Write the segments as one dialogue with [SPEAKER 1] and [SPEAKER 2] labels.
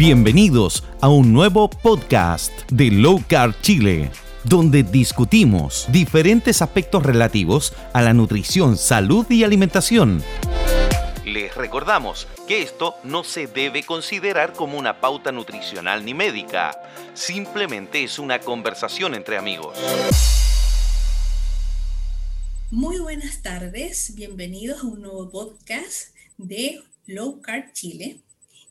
[SPEAKER 1] Bienvenidos a un nuevo podcast de Low Carb Chile, donde discutimos diferentes aspectos relativos a la nutrición, salud y alimentación. Les recordamos que esto no se debe considerar como una pauta nutricional ni médica, simplemente es una conversación entre amigos.
[SPEAKER 2] Muy buenas tardes, bienvenidos a un nuevo podcast de Low Carb Chile.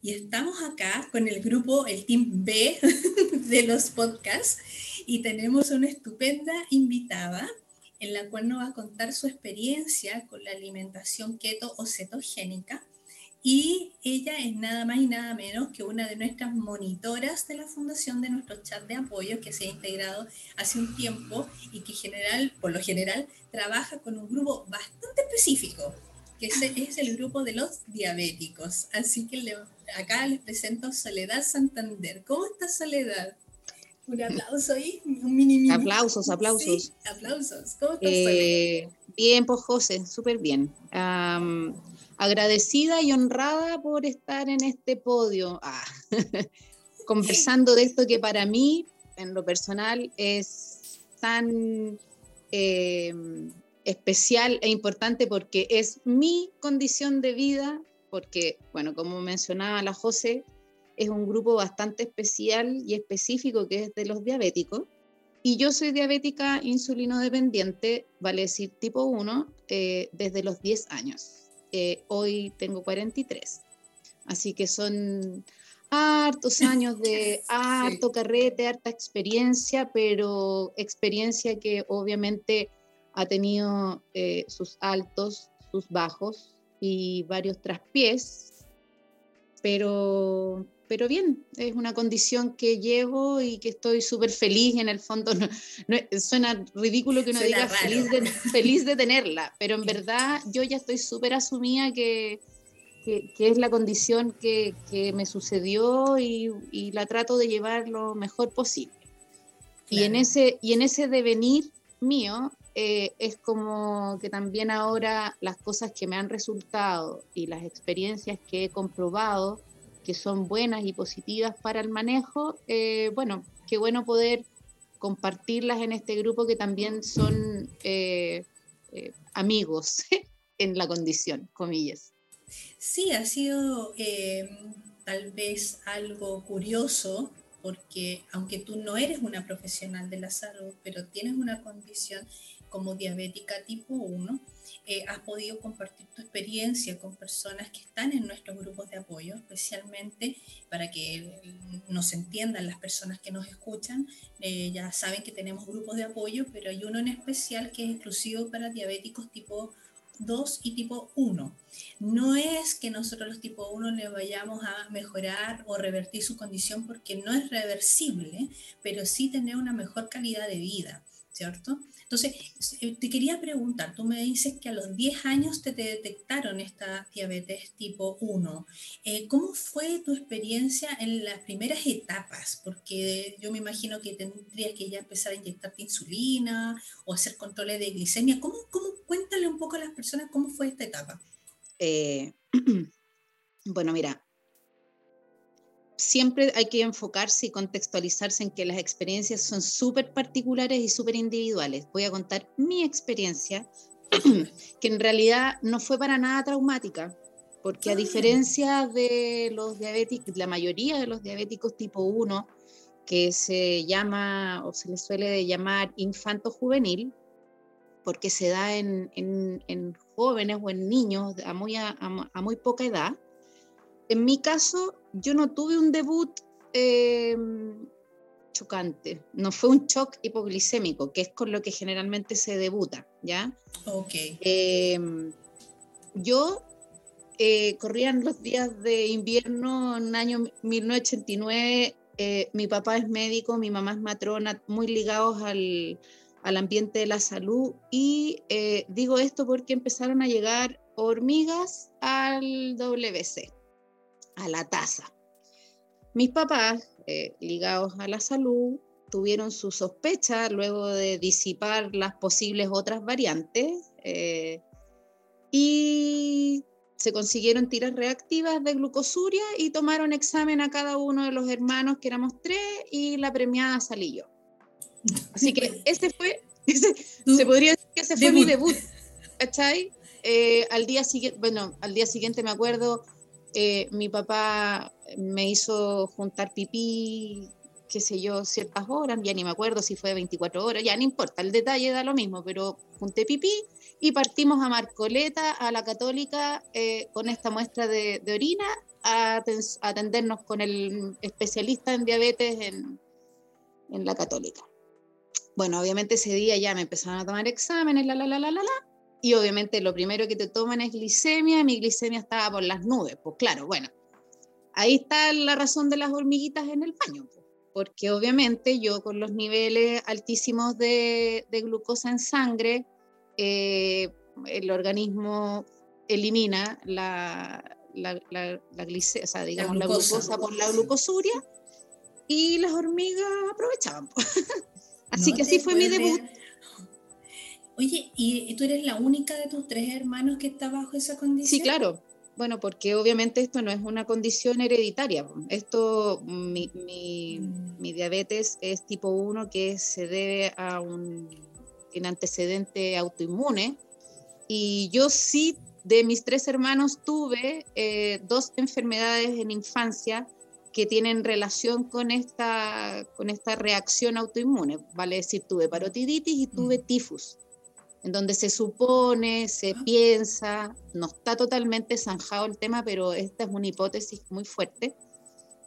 [SPEAKER 2] Y estamos acá con el grupo, el Team B de los podcasts, y tenemos una estupenda invitada en la cual nos va a contar su experiencia con la alimentación keto o cetogénica. Y ella es nada más y nada menos que una de nuestras monitoras de la fundación de nuestro chat de apoyo que se ha integrado hace un tiempo y que general, por lo general trabaja con un grupo bastante específico, que es, el grupo de los diabéticos. Así que acá les presento Soledad Santander. ¿Cómo está Soledad? Un aplauso ahí, un mini, mini.
[SPEAKER 3] Aplausos, aplausos.
[SPEAKER 2] aplausos. ¿Cómo estás, eh,
[SPEAKER 3] Bien, pues José, súper bien. agradecida y honrada por estar en este podio, ah, conversando de esto que para mí, en lo personal, es tan eh, especial e importante porque es mi condición de vida, porque, bueno, como mencionaba la José, es un grupo bastante especial y específico que es de los diabéticos. Y yo soy diabética insulino dependiente, vale decir tipo 1, eh, desde los 10 años. Eh, hoy tengo 43. Así que son hartos años de harto carrete, harta experiencia, pero experiencia que obviamente ha tenido eh, sus altos, sus bajos y varios traspiés, pero pero bien, es una condición que llevo y que estoy súper feliz. En el fondo, no, suena ridículo que uno diga feliz de, feliz de, tenerla, pero en verdad yo ya estoy súper asumida que, que, es la condición que, que me sucedió y, y, la trato de llevar lo mejor posible. Y, en ese, y en ese devenir mío, eh, es como que también ahora las cosas que me han resultado y las experiencias que he comprobado, que son buenas y positivas para el manejo, eh, bueno, qué bueno poder compartirlas en este grupo que también son eh, amigos en la condición, comillas.
[SPEAKER 2] Sí, ha sido tal vez algo curioso porque aunque tú no eres una profesional de la salud, pero tienes una condición como diabética tipo 1, eh, has podido compartir tu experiencia con personas que están en nuestros grupos de apoyo, especialmente para que nos entiendan las personas que nos escuchan. Eh, ya saben que tenemos grupos de apoyo, pero hay uno en especial que es exclusivo para diabéticos tipo 2 y tipo 1. No es que nosotros los tipo 1 le vayamos a mejorar o revertir su condición porque no es reversible, pero sí tener una mejor calidad de vida, ¿cierto? Entonces, eh, te quería preguntar, tú me dices que a los 10 años te, detectaron esta diabetes tipo 1. Eh, ¿Cómo fue tu experiencia en las primeras etapas? Porque yo me imagino que tendrías que ya empezar a inyectarte insulina o hacer controles de glicemia. ¿Cómo, cómo cuéntale un poco a las personas cómo fue esta etapa?
[SPEAKER 3] Eh, bueno, mira, siempre hay que enfocarse y contextualizarse en que las experiencias son súper particulares y súper individuales. Voy a contar mi experiencia, que en realidad no fue para nada traumática, porque a ah. diferencia de los diabéticos, la mayoría de los diabéticos tipo 1, que se llama o se les suele llamar infanto juvenil, porque se da en, jóvenes o en niños a muy, a muy poca edad, en mi caso, yo no tuve un debut em, chocante, no fue un shock hipoglicémico, que es con lo que generalmente se debuta, ¿ya?
[SPEAKER 2] Ok.
[SPEAKER 3] Em, yo eh, corrían los días de invierno en el año 1989. Eh, mi papá es médico, mi mamá es matrona, muy ligados al, al ambiente de la salud. Y eh, digo esto porque empezaron a llegar hormigas al WC a la taza. Mis papás, eh, ligados a la salud, tuvieron su sospecha luego de disipar las posibles otras variantes eh, y se consiguieron tiras reactivas de glucosuria y tomaron examen a cada uno de los hermanos, que éramos tres, y la premiada salí yo. Así que ese fue, se podría decir que ese fue mi debut, ¿cachai? Eh, al día siguiente, bueno, al día siguiente me acuerdo, eh, mi papá me hizo juntar pipí, qué sé yo, ciertas horas, ya ni me acuerdo si fue 24 horas, ya no importa, el detalle da lo mismo, pero junté pipí y partimos a Marcoleta, a la católica, eh, con esta muestra de, orina, a, atendernos con el especialista en diabetes en, en, la católica. Bueno, obviamente ese día ya me empezaron a tomar exámenes, la, la, la, la, la, la, y obviamente lo primero que te toman es glicemia, mi glicemia estaba por las nubes, pues claro, bueno, ahí está la razón de las hormiguitas en el baño, pues, porque obviamente yo con los niveles altísimos de, de glucosa en sangre, eh, el organismo elimina la, la, la, la digamos, la glucosa. por la glucosuria y las hormigas aprovechaban. así que así fue mi debut.
[SPEAKER 2] Oye, ¿y tú eres la única de tus tres hermanos que está bajo esa condición?
[SPEAKER 3] Sí, claro. Bueno, porque obviamente esto no es una condición hereditaria. Esto, mi, mi, mm. mi diabetes es tipo 1 que se debe a un en antecedente autoinmune. Y yo sí, de mis tres hermanos, tuve eh, dos enfermedades en infancia que tienen relación con esta, con esta reacción autoinmune. Vale decir, tuve parotiditis y tuve mm. tifus, en donde se supone, se ah. piensa, no está totalmente zanjado el tema, pero esta es una hipótesis muy fuerte,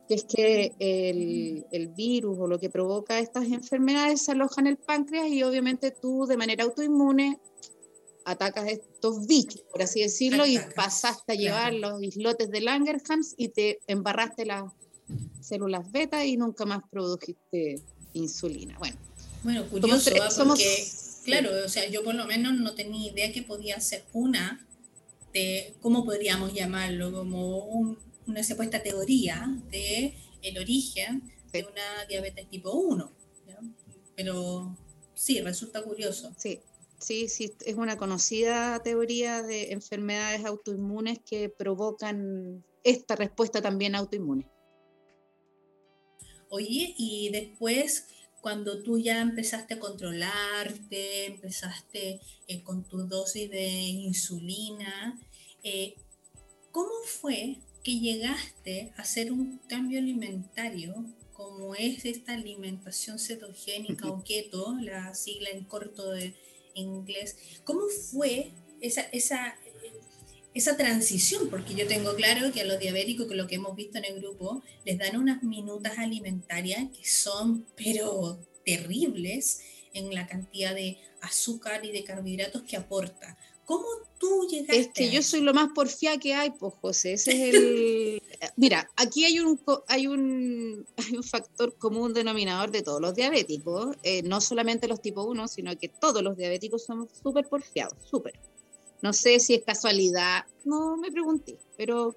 [SPEAKER 3] que es que el, el, virus o lo que provoca estas enfermedades se aloja en el páncreas y obviamente tú de manera autoinmune atacas estos bichos, por así decirlo, y pasaste a llevar los islotes de Langerhans y te embarraste las células beta y nunca más produjiste insulina. Bueno,
[SPEAKER 2] bueno curioso, somos, ¿ah? porque, claro, o sea, yo por lo menos no tenía idea que podía ser una de, ¿cómo podríamos llamarlo? Como un una supuesta teoría de el origen de una diabetes tipo 1. Pero sí, resulta curioso.
[SPEAKER 3] Sí, sí, sí, es una conocida teoría de enfermedades autoinmunes que provocan esta respuesta también autoinmune.
[SPEAKER 2] Oye, y después, cuando tú ya empezaste a controlarte, empezaste eh, con tu dosis de insulina, eh, ¿cómo fue que llegaste a hacer un cambio alimentario, como es esta alimentación cetogénica o keto, la sigla en corto de inglés, ¿cómo fue esa, esa, esa transición? Porque yo tengo claro que a los diabéticos, que lo que hemos visto en el grupo, les dan unas minutas alimentarias que son, pero terribles en la cantidad de azúcar y de carbohidratos que aporta. ¿Cómo tú llegaste?
[SPEAKER 3] Es que yo soy lo más porfiada que hay, pues José, ese es el... Mira, aquí hay un, hay, un, hay un factor común denominador de todos los diabéticos, eh, no solamente los tipo 1, sino que todos los diabéticos somos súper porfiados, súper. No sé si es casualidad, no me pregunté, pero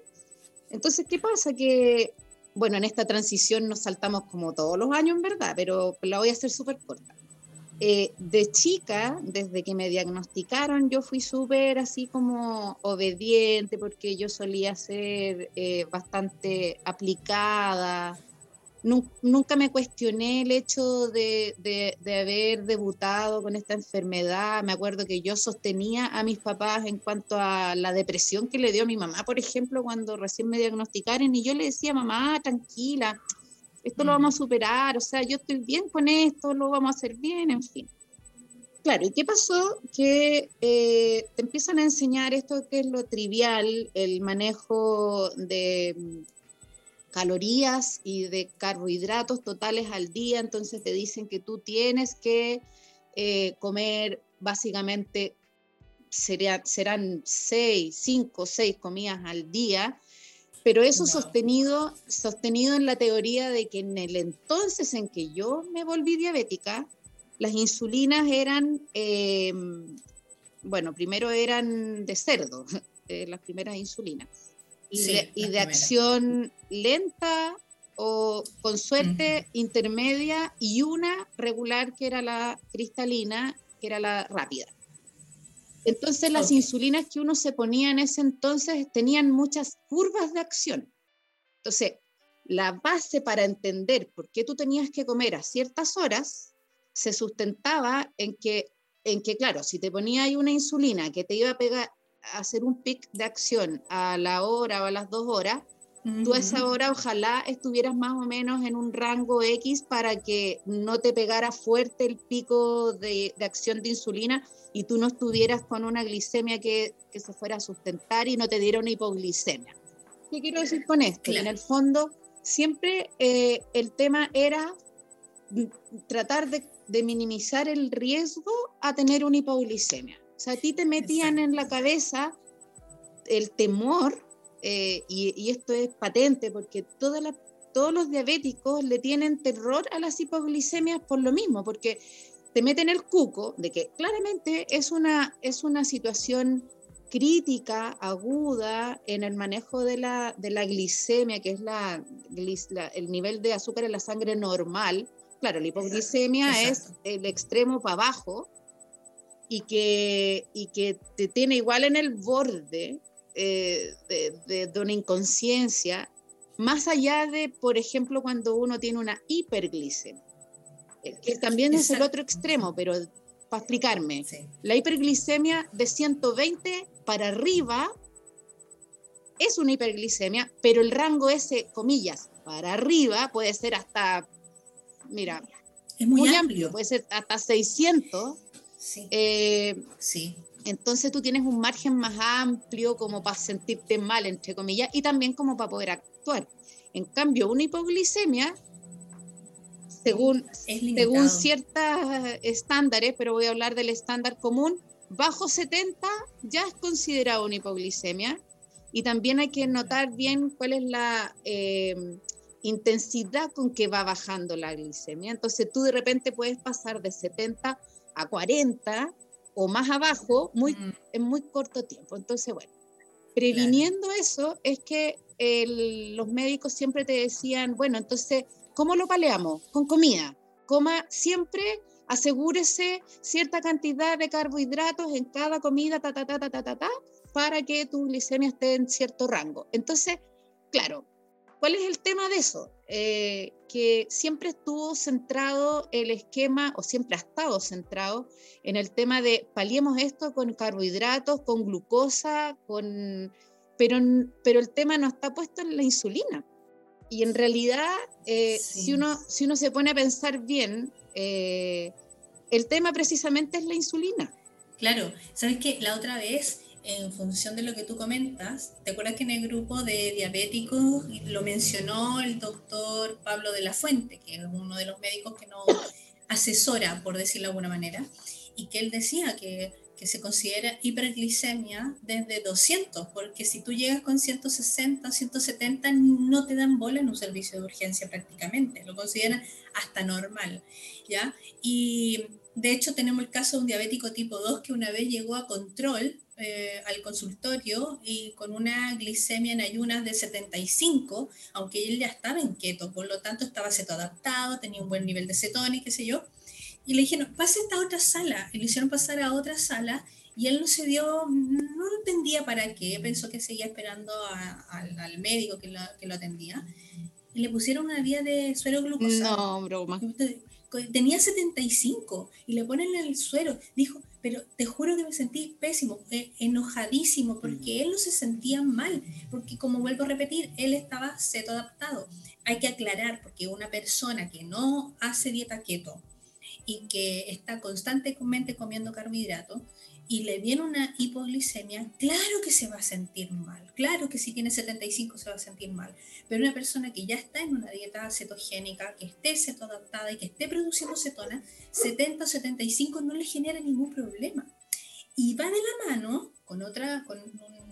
[SPEAKER 3] entonces, ¿qué pasa? Que, bueno, en esta transición nos saltamos como todos los años, en verdad, pero la voy a hacer súper corta. Eh, de chica, desde que me diagnosticaron, yo fui súper así como obediente porque yo solía ser eh, bastante aplicada. Nunca me cuestioné el hecho de, de, de, haber debutado con esta enfermedad. Me acuerdo que yo sostenía a mis papás en cuanto a la depresión que le dio a mi mamá, por ejemplo, cuando recién me diagnosticaron y yo le decía, mamá, tranquila, esto lo vamos a superar, o sea, yo estoy bien con esto, lo vamos a hacer bien, en fin. Claro, ¿y qué pasó? Que eh, te empiezan a enseñar esto que es lo trivial, el manejo de mm, calorías y de carbohidratos totales al día, entonces te dicen que tú tienes que eh, comer básicamente serán seis, cinco, seis comidas al día, pero eso sostenido, sostenido en la teoría de que en el entonces en que yo me volví diabética, las insulinas eran, em, bueno, primero eran de cerdo, eh, las primeras insulinas, y, de, acción lenta o con suerte intermedia y una regular que era la cristalina, que era la rápida. Entonces las insulinas que uno se ponía en ese entonces tenían muchas curvas de acción. Entonces, la base para entender por qué tú tenías que comer a ciertas horas se sustentaba en que, en que claro, si te ponía ahí una insulina que te iba a pegar hacer un pic de acción a la hora o a las dos horas, tú a esa hora ojalá estuvieras más o menos en un rango X para que no te pegara fuerte el pico de, de acción de insulina y tú no estuvieras con una glicemia que, que, se fuera a sustentar y no te diera una hipoglicemia. ¿Qué quiero decir con esto? En el fondo, siempre eh, el tema era tratar de, de, minimizar el riesgo a tener una hipoglicemia. O sea, a ti te metían en la cabeza el temor eh, y, esto es patente porque todos los diabéticos le tienen terror a las hipoglicemias por lo mismo, porque te meten el cuco de que claramente es una, es una situación crítica, aguda en el manejo de la, de la glicemia, que es la, el nivel de azúcar en la sangre normal. Claro, la hipoglicemia es el extremo para abajo y que, y que te tiene igual en el borde eh, de, una inconsciencia, más allá de, por ejemplo, cuando uno tiene una hiperglicemia, que también es el otro extremo, pero para explicarme, la hiperglicemia de 120 para arriba es una hiperglicemia, pero el rango ese, comillas, para arriba puede ser hasta, mira,
[SPEAKER 2] es muy, amplio.
[SPEAKER 3] puede ser hasta 600. Sí. Eh, sí. Entonces tú tienes un margen más amplio como para sentirte mal, entre comillas, y también como para poder actuar. En cambio, una hipoglicemia, según, según ciertos estándares, pero voy a hablar del estándar común, bajo 70 ya es considerado una hipoglicemia. Y también hay que notar bien cuál es la eh, intensidad con que va bajando la glicemia. Entonces tú de repente puedes pasar de 70 a 40 o más abajo muy, en muy corto tiempo. Entonces, bueno, previniendo eso es que los médicos siempre te decían, bueno, entonces, ¿cómo lo paleamos? Con comida. Coma siempre, asegúrese cierta cantidad de carbohidratos en cada comida, ta, ta, ta, ta, ta, ta, ta, para que tu glicemia esté en cierto rango. Entonces, claro, ¿cuál es el tema de eso? Eh, que siempre estuvo centrado el esquema, o siempre ha estado centrado en el tema de paliemos esto con carbohidratos, con glucosa, con... Pero, pero el tema no está puesto en la insulina. Y en realidad, eh, si, uno, si uno se pone a pensar bien, eh, el tema precisamente es la insulina.
[SPEAKER 2] Claro, sabes que la otra vez en función de lo que tú comentas, ¿te acuerdas que en el grupo de diabéticos lo mencionó el doctor Pablo de la Fuente, que es uno de los médicos que nos asesora, por decirlo de alguna manera, y que él decía que, que se considera hiperglicemia desde 200, porque si tú llegas con 160, 170, no te dan bola en un servicio de urgencia prácticamente, lo consideran hasta normal, ¿ya? Y de hecho tenemos el caso de un diabético tipo 2 que una vez llegó a control eh, al consultorio y con una glicemia en ayunas de 75, aunque él ya estaba en keto, por lo tanto estaba cetoadaptado, tenía un buen nivel de cetones, qué sé yo. Y le dijeron, pase a esta otra sala. Y le hicieron pasar a otra sala y él no se dio, no entendía para qué, pensó que seguía esperando al médico que lo, que lo, atendía. Y le pusieron una vía de suero glucosa.
[SPEAKER 3] No, broma.
[SPEAKER 2] Tenía 75 y le ponen el suero. Dijo, pero te juro que me sentí pésimo, eh, enojadísimo, porque él no se sentía mal, porque como vuelvo a repetir, él estaba seto adaptado. Hay que aclarar, porque una persona que no hace dieta keto y que está constantemente comiendo carbohidratos, y le viene una hipoglicemia, claro que se va a sentir mal, claro que si tiene 75 se va a sentir mal, pero una persona que ya está en una dieta cetogénica, que esté cetoadaptada y que esté produciendo cetona, 70 o 75 no le genera ningún problema. Y va de la mano con otra, con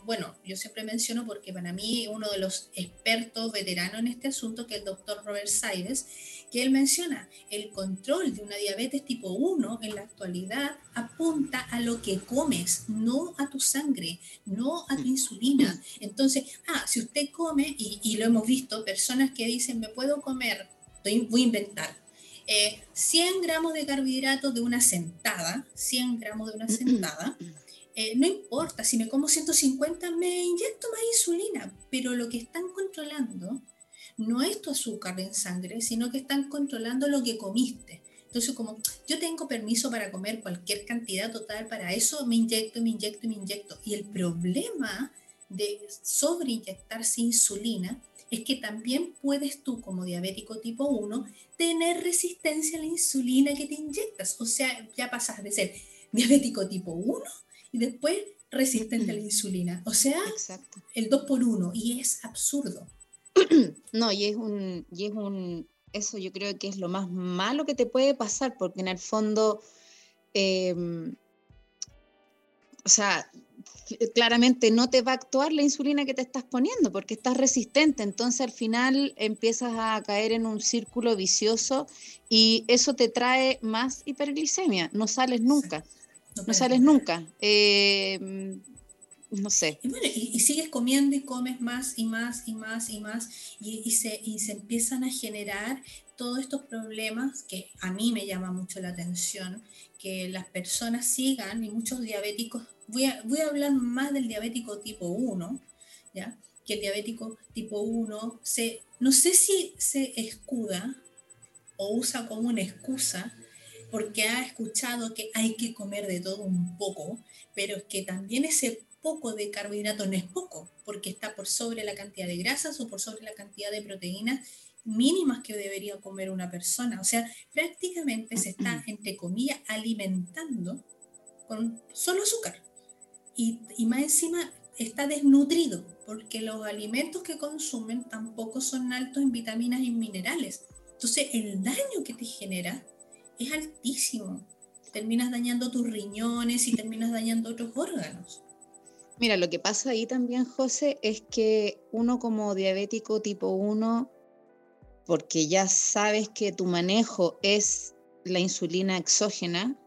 [SPEAKER 2] bueno, yo siempre menciono porque para mí uno de los expertos veteranos en este asunto, que es el doctor Robert Saides, que él menciona, el control de una diabetes tipo 1 en la actualidad apunta a lo que comes, no a tu sangre, no a tu insulina. Entonces, ah, si usted come, y, lo hemos visto, personas que dicen, me puedo comer, voy a inventar, 100 eh, gramos de carbohidratos de una sentada, 100 gramos de una sentada, eh, no importa, si me como 150 me inyecto más insulina, pero lo que están controlando no es tu azúcar en sangre, sino que están controlando lo que comiste. Entonces, como yo tengo permiso para comer cualquier cantidad total, para eso me inyecto, me inyecto, me inyecto. Y el problema de sobreinyectarse insulina es que también puedes tú, como diabético tipo 1, tener resistencia a la insulina que te inyectas. O sea, ya pasas de ser diabético tipo 1 y después resistente a la insulina. O sea, el 2 por 1 y es absurdo.
[SPEAKER 3] No, y es un, y es un, eso yo creo que es lo más malo que te puede pasar, porque en el fondo, em, o sea, claramente no te va a actuar la insulina que te estás poniendo porque estás resistente, entonces al final empiezas a caer en un círculo vicioso y eso te trae más hiperglicemia, no sales nunca, no, sales nunca. Em, no sé.
[SPEAKER 2] Y bueno, y, sigues comiendo y comes más y más y más y más y, se, y se empiezan a generar todos estos problemas que a mí me llama mucho la atención, que las personas sigan y muchos diabéticos, voy a, voy a hablar más del diabético tipo 1, ¿ya? que el diabético tipo 1 se, no sé si se escuda o usa como una excusa porque ha escuchado que hay que comer de todo un poco, pero es que también ese poco de carbohidratos no es poco, porque está por sobre la cantidad de grasas o por sobre la cantidad de proteínas mínimas que debería comer una persona. O sea, prácticamente se está, entre comillas, alimentando con solo azúcar. Y, y más encima está desnutrido, porque los alimentos que consumen tampoco son altos en vitaminas y minerales. Entonces, el daño que te genera es altísimo. Terminas dañando tus riñones y terminas dañando otros órganos.
[SPEAKER 3] Mira, lo que pasa ahí también, José, es que uno como diabético tipo 1, porque ya sabes que tu manejo es la insulina exógena,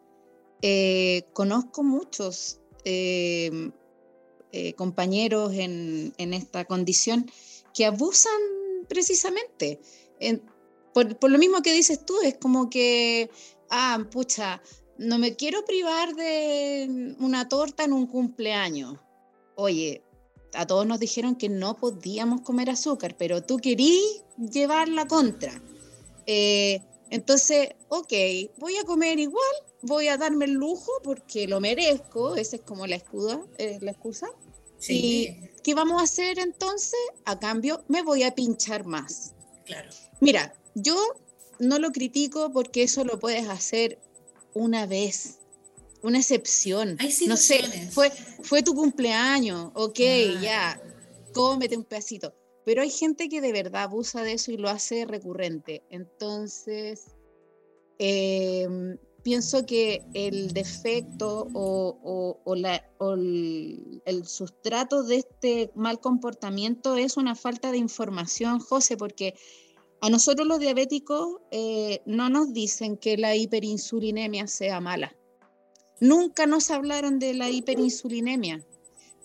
[SPEAKER 3] eh, conozco muchos eh, eh, compañeros en, esta condición que abusan precisamente. Por, por, lo mismo que dices tú, es como que, ah, pucha, no me quiero privar de una torta en un cumpleaños oye, a todos nos dijeron que no podíamos comer azúcar, pero tú querías llevar la contra. Eh, entonces, ok, voy a comer igual, voy a darme el lujo porque lo merezco, esa es como la, escuda, eh, la excusa. Sí. ¿Y qué vamos a hacer entonces? A cambio, me voy a pinchar más.
[SPEAKER 2] Claro.
[SPEAKER 3] Mira, yo no lo critico porque eso lo puedes hacer una vez, una excepción. no sé, fue, fue tu cumpleaños, ok, ah. ya, cómete un pedacito. Pero hay gente que de verdad abusa de eso y lo hace recurrente. Entonces, em, pienso que el defecto o, o, la, el, el, sustrato de este mal comportamiento es una falta de información, José, porque a nosotros los diabéticos eh, no nos dicen que la hiperinsulinemia sea mala. Nunca nos hablaron de la hiperinsulinemia.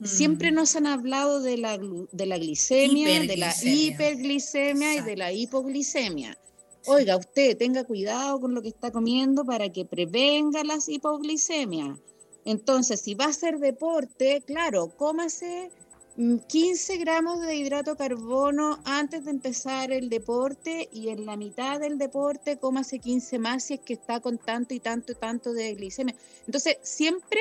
[SPEAKER 3] Siempre mm. nos han hablado de la, de la glicemia, de la hiperglicemia y de la hipoglicemia. Oiga, usted tenga cuidado con lo que está comiendo para que prevenga las hipoglicemias. Entonces, si va a hacer deporte, claro, cómase 15 mm, gramos de hidrato carbono antes de empezar el deporte y en la mitad del deporte cómase 15 más si es que está con tanto y tanto y tanto de glicemia. Entonces, siempre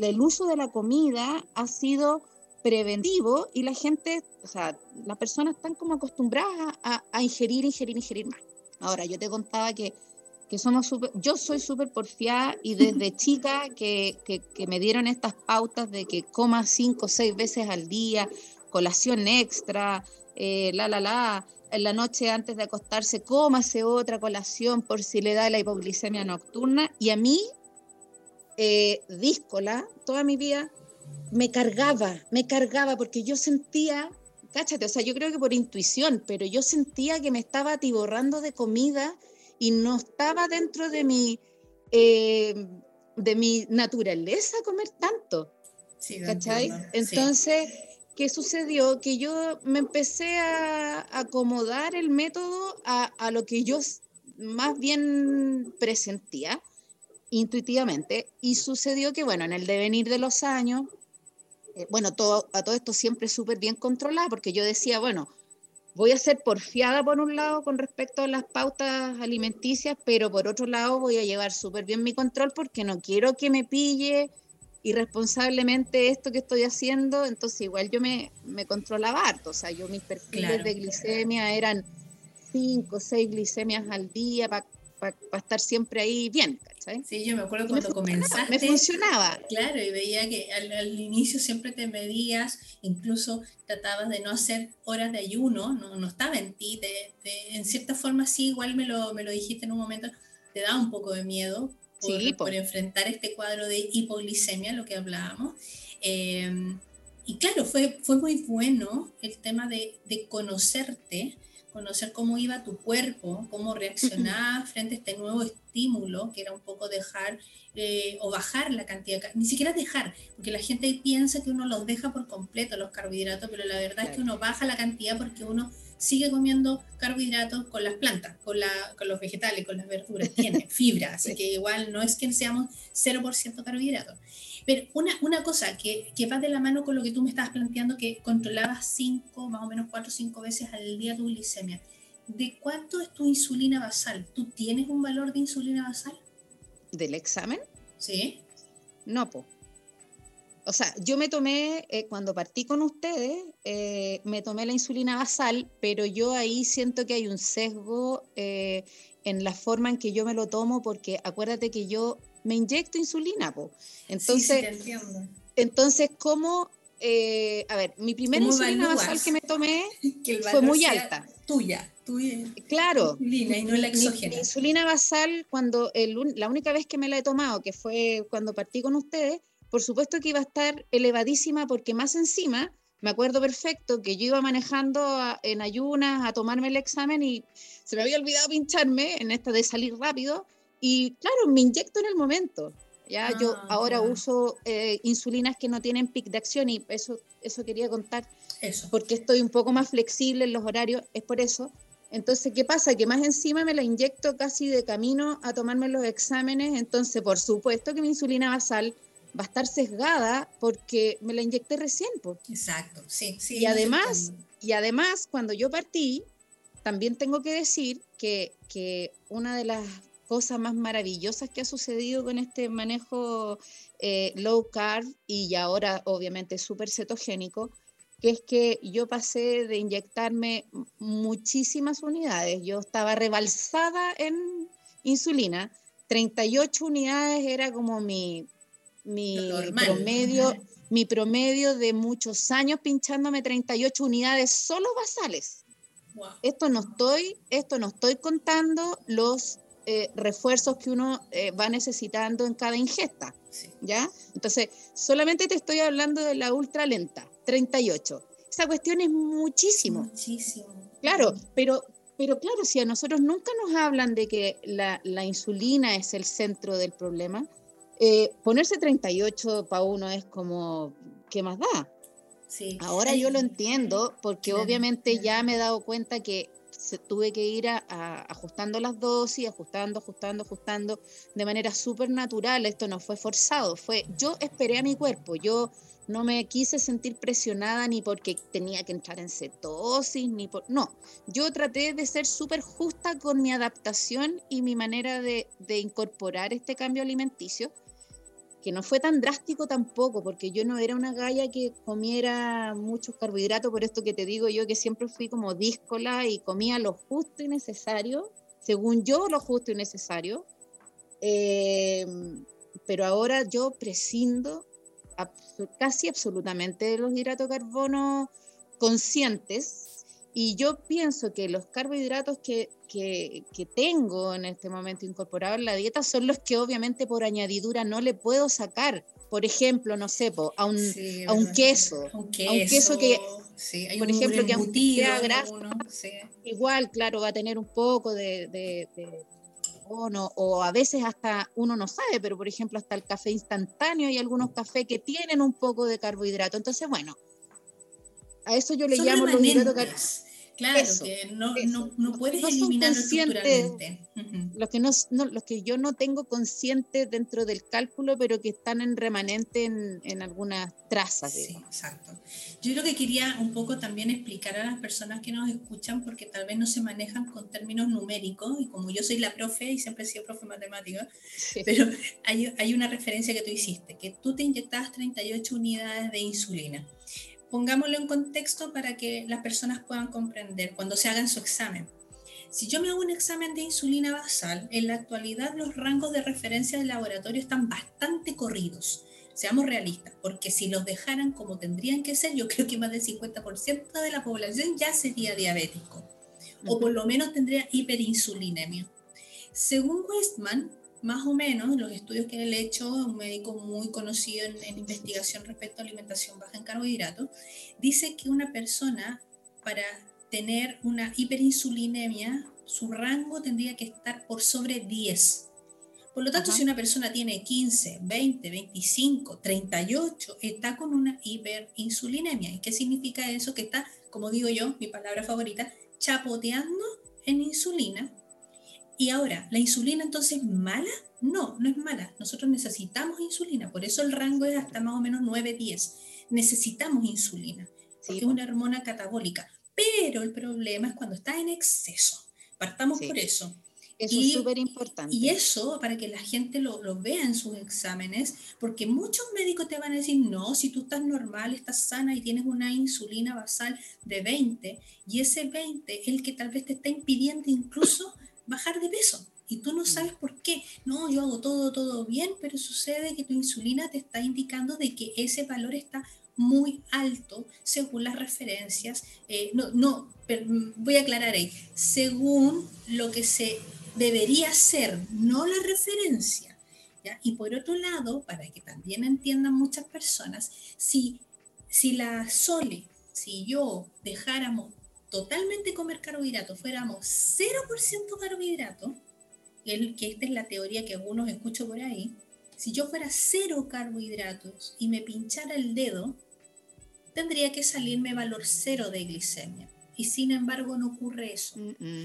[SPEAKER 3] el uso de la comida ha sido preventivo y la gente, o sea, las personas están como acostumbradas a, a ingerir, ingerir, ingerir más. Ahora, yo te contaba que que somos super, yo soy súper porfiada y desde chica que, que, me dieron estas pautas de que coma cinco o seis veces al día, colación extra, eh, la, la, la, en la noche antes de acostarse, cómase otra colación por si le da la hipoglicemia nocturna. Y a mí, eh, díscola, toda mi vida, me cargaba, me cargaba porque yo sentía, cáchate, o sea, yo creo que por intuición, pero yo sentía que me estaba atiborrando de comida y no estaba dentro de mi, eh, de mi naturaleza comer tanto. ¿Cachai? Entonces, ¿qué sucedió? Que yo me empecé a acomodar el método a, a lo que yo más bien presentía intuitivamente. Y sucedió que, bueno, en el devenir de los años, eh, bueno, todo, a todo esto siempre súper bien controlado, porque yo decía, bueno, voy a ser porfiada por un lado con respecto a las pautas alimenticias, pero por otro lado voy a llevar súper bien mi control porque no quiero que me pille irresponsablemente esto que estoy haciendo, entonces igual yo me, me controlaba harto, o sea, yo mis perfiles de glicemia eran 5 o 6 glicemias al día para estar siempre ahí bien, ¿cachai?
[SPEAKER 2] Sí, yo me acuerdo cuando comenzaste.
[SPEAKER 3] Me funcionaba.
[SPEAKER 2] Claro, y veía que al, inicio siempre te medías, incluso tratabas de no hacer horas de ayuno, no, no estaba en ti, en cierta forma sí, igual me lo, me lo dijiste en un momento, te da un poco de miedo, por, enfrentar este cuadro de hipoglicemia, lo que hablábamos. Em, y claro, fue, fue muy bueno el tema de, de, conocerte, conocer cómo iba tu cuerpo, cómo reaccionaba frente a este nuevo estímulo, que era un poco dejar eh, o bajar la cantidad, ni siquiera dejar, porque la gente piensa que uno los deja por completo los carbohidratos, pero la verdad es que uno baja la cantidad porque uno sigue comiendo carbohidratos con las plantas, con, la, con los vegetales, con las verduras, tiene fibra, así que igual no es que seamos 0% carbohidratos. Pero una, una cosa que, que, va de la mano con lo que tú me estabas planteando, que controlabas 5, más o menos 4 o 5 veces al día tu glicemia. ¿De cuánto es tu insulina basal? ¿Tú tienes un valor de insulina basal?
[SPEAKER 3] ¿Del examen?
[SPEAKER 2] Sí.
[SPEAKER 3] No, pues o sea, yo me tomé, eh, cuando partí con ustedes, eh, me tomé la insulina basal, pero yo ahí siento que hay un sesgo eh, en la forma en que yo me lo tomo, porque acuérdate que yo me inyecto insulina, po. Entonces, sí, sí, entonces ¿cómo? a ver, mi primera insulina basal que me tomé fue muy alta.
[SPEAKER 2] Tuya, tuya.
[SPEAKER 3] Claro.
[SPEAKER 2] Insulina y no la exógena.
[SPEAKER 3] Mi, insulina basal, cuando el, la única vez que me la he tomado, que fue cuando partí con ustedes, por supuesto que iba a estar elevadísima porque más encima, me acuerdo perfecto que yo iba manejando en ayunas a tomarme el examen y se me había olvidado pincharme en esta de salir rápido y claro, me inyecto en el momento. Ya yo ah, ahora uso eh, insulinas que no tienen pic de acción y eso, eso quería contar.
[SPEAKER 2] Eso.
[SPEAKER 3] Porque estoy un poco más flexible en los horarios, es por eso. Entonces, ¿qué pasa? Que más encima me la inyecto casi de camino a tomarme los exámenes. Entonces, por supuesto que mi insulina basal va a estar sesgada porque me la inyecté recién.
[SPEAKER 2] Exacto, sí, sí.
[SPEAKER 3] Y además, y además, cuando yo partí, también tengo que decir que, que una de las cosas más maravillosas que ha sucedido con este manejo eh, low carb y ahora obviamente súper cetogénico, que es que yo pasé de inyectarme muchísimas unidades. Yo estaba rebalsada en insulina. 38 unidades era como mi, mi promedio, mi promedio de muchos años pinchándome 38 unidades solo basales. Esto no estoy, esto no estoy contando los eh, refuerzos que uno eh, va necesitando en cada ingesta, ¿ya? Entonces, solamente te estoy hablando de la ultra lenta, 38. Esa cuestión es muchísimo.
[SPEAKER 2] Muchísimo.
[SPEAKER 3] Claro, pero, pero claro, si a nosotros nunca nos hablan de que la, la insulina es el centro del problema, eh, ponerse 38 para uno es como, ¿qué más da?
[SPEAKER 2] Sí.
[SPEAKER 3] Ahora yo lo entiendo porque obviamente ya me he dado cuenta que se, tuve que ir a, ajustando las dosis, ajustando, ajustando, ajustando de manera súper natural. Esto no fue forzado, fue yo esperé a mi cuerpo, yo no me quise sentir presionada ni porque tenía que entrar en cetosis, ni por... No, yo traté de ser súper justa con mi adaptación y mi manera de, de incorporar este cambio alimenticio que no fue tan drástico tampoco, porque yo no era una galla que comiera muchos carbohidratos, por esto que te digo yo que siempre fui como díscola y comía lo justo y necesario, según yo lo justo y necesario, eh, pero ahora yo prescindo casi absolutamente de los hidratos de carbono conscientes y yo pienso que los carbohidratos que, que, que, tengo en este momento incorporados en la dieta son los que obviamente por añadidura no le puedo sacar. Por ejemplo, no sé, a, un, a un queso.
[SPEAKER 2] a un queso
[SPEAKER 3] que,
[SPEAKER 2] por ejemplo, que aunque sea grasa,
[SPEAKER 3] igual, claro, va a tener un poco de, de, de o a veces hasta uno no sabe, pero por ejemplo hasta el café instantáneo hay algunos cafés que tienen un poco de carbohidrato. Entonces, bueno, a eso yo le llamo los
[SPEAKER 2] hidratos Claro, que no, no, puedes eliminarlo estructuralmente.
[SPEAKER 3] Los que, no, los que yo no tengo consciente dentro del cálculo, pero que están en remanente en, algunas trazas.
[SPEAKER 2] Sí, exacto. Yo creo que quería un poco también explicar a las personas que nos escuchan, porque tal vez no se manejan con términos numéricos, y como yo soy la profe y siempre he sido profe matemática, pero hay, hay una referencia que tú hiciste, que tú te inyectabas 38 unidades de insulina pongámoslo en contexto para que las personas puedan comprender cuando se hagan su examen. Si yo me hago un examen de insulina basal, en la actualidad los rangos de referencia del laboratorio están bastante corridos. Seamos realistas, porque si los dejaran como tendrían que ser, yo creo que más del 50% de la población ya sería diabético, o por lo menos tendría hiperinsulinemia. Según Westman, más o menos los estudios que él ha hecho, un médico muy conocido en, investigación respecto a alimentación baja en carbohidratos, dice que una persona para tener una hiperinsulinemia, su rango tendría que estar por sobre 10. Por lo tanto, si una persona tiene 15, 20, 25, 38, está con una hiperinsulinemia. ¿Y qué significa eso? Que está, como digo yo, mi palabra favorita, chapoteando en insulina y ahora, ¿la insulina entonces es mala? No, no es mala. Nosotros necesitamos insulina, por eso el rango es hasta más o menos 9-10. Necesitamos insulina, porque es una hormona catabólica. Pero el problema es cuando está en exceso. Partamos por eso.
[SPEAKER 3] Eso es súper importante.
[SPEAKER 2] Y eso para que la gente lo, lo, vea en sus exámenes, porque muchos médicos te van a decir, no, si tú estás normal, estás sana y tienes una insulina basal de 20, y ese 20 es el que tal vez te está impidiendo incluso bajar de peso y tú no mm. sabes por qué. No, yo hago todo, todo bien, pero sucede que tu insulina te está indicando de que ese valor está muy alto según las referencias. Eh, no, no, voy a aclarar ahí, según lo que se debería ser, no la referencia. Y por otro lado, para que también entiendan muchas personas, si, si la Sole, si yo dejáramos totalmente comer carbohidratos, fuéramos 0% carbohidratos, que esta es la teoría que algunos escucho por ahí, si yo fuera cero carbohidratos y me pinchara el dedo, tendría que salirme valor cero de glicemia. Y sin embargo no ocurre eso.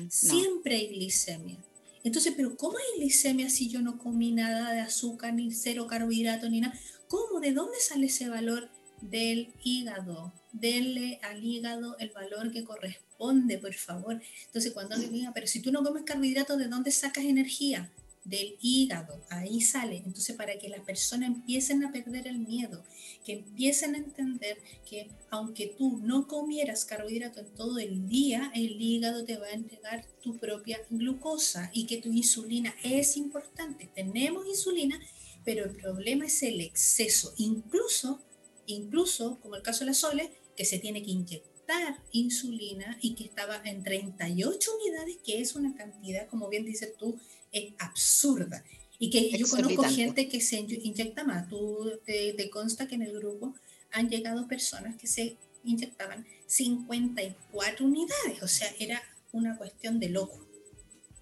[SPEAKER 2] Siempre hay glicemia. Entonces, pero ¿cómo hay glicemia si yo no comí nada de azúcar, ni cero carbohidratos, ni nada? ¿Cómo? ¿De dónde sale ese valor? Del hígado denle al hígado el valor que corresponde, por favor. Entonces, cuando le diga, pero si tú no comes carbohidratos, ¿de dónde sacas energía? Del hígado, ahí sale. Entonces, para que las personas empiecen a perder el miedo, que empiecen a entender que aunque tú no comieras carbohidratos en todo el día, el hígado te va a entregar tu propia glucosa y que tu insulina es importante. Tenemos insulina, pero el problema es el exceso. Incluso, incluso, como el caso de la Sole, que se tiene que inyectar insulina y que estaba en 38 unidades, que es una cantidad, como bien dices tú, es absurda. Y que yo conozco gente que se inyecta más. Tú te, consta que en el grupo han llegado personas que se inyectaban 54 unidades. O sea, era una cuestión de loco.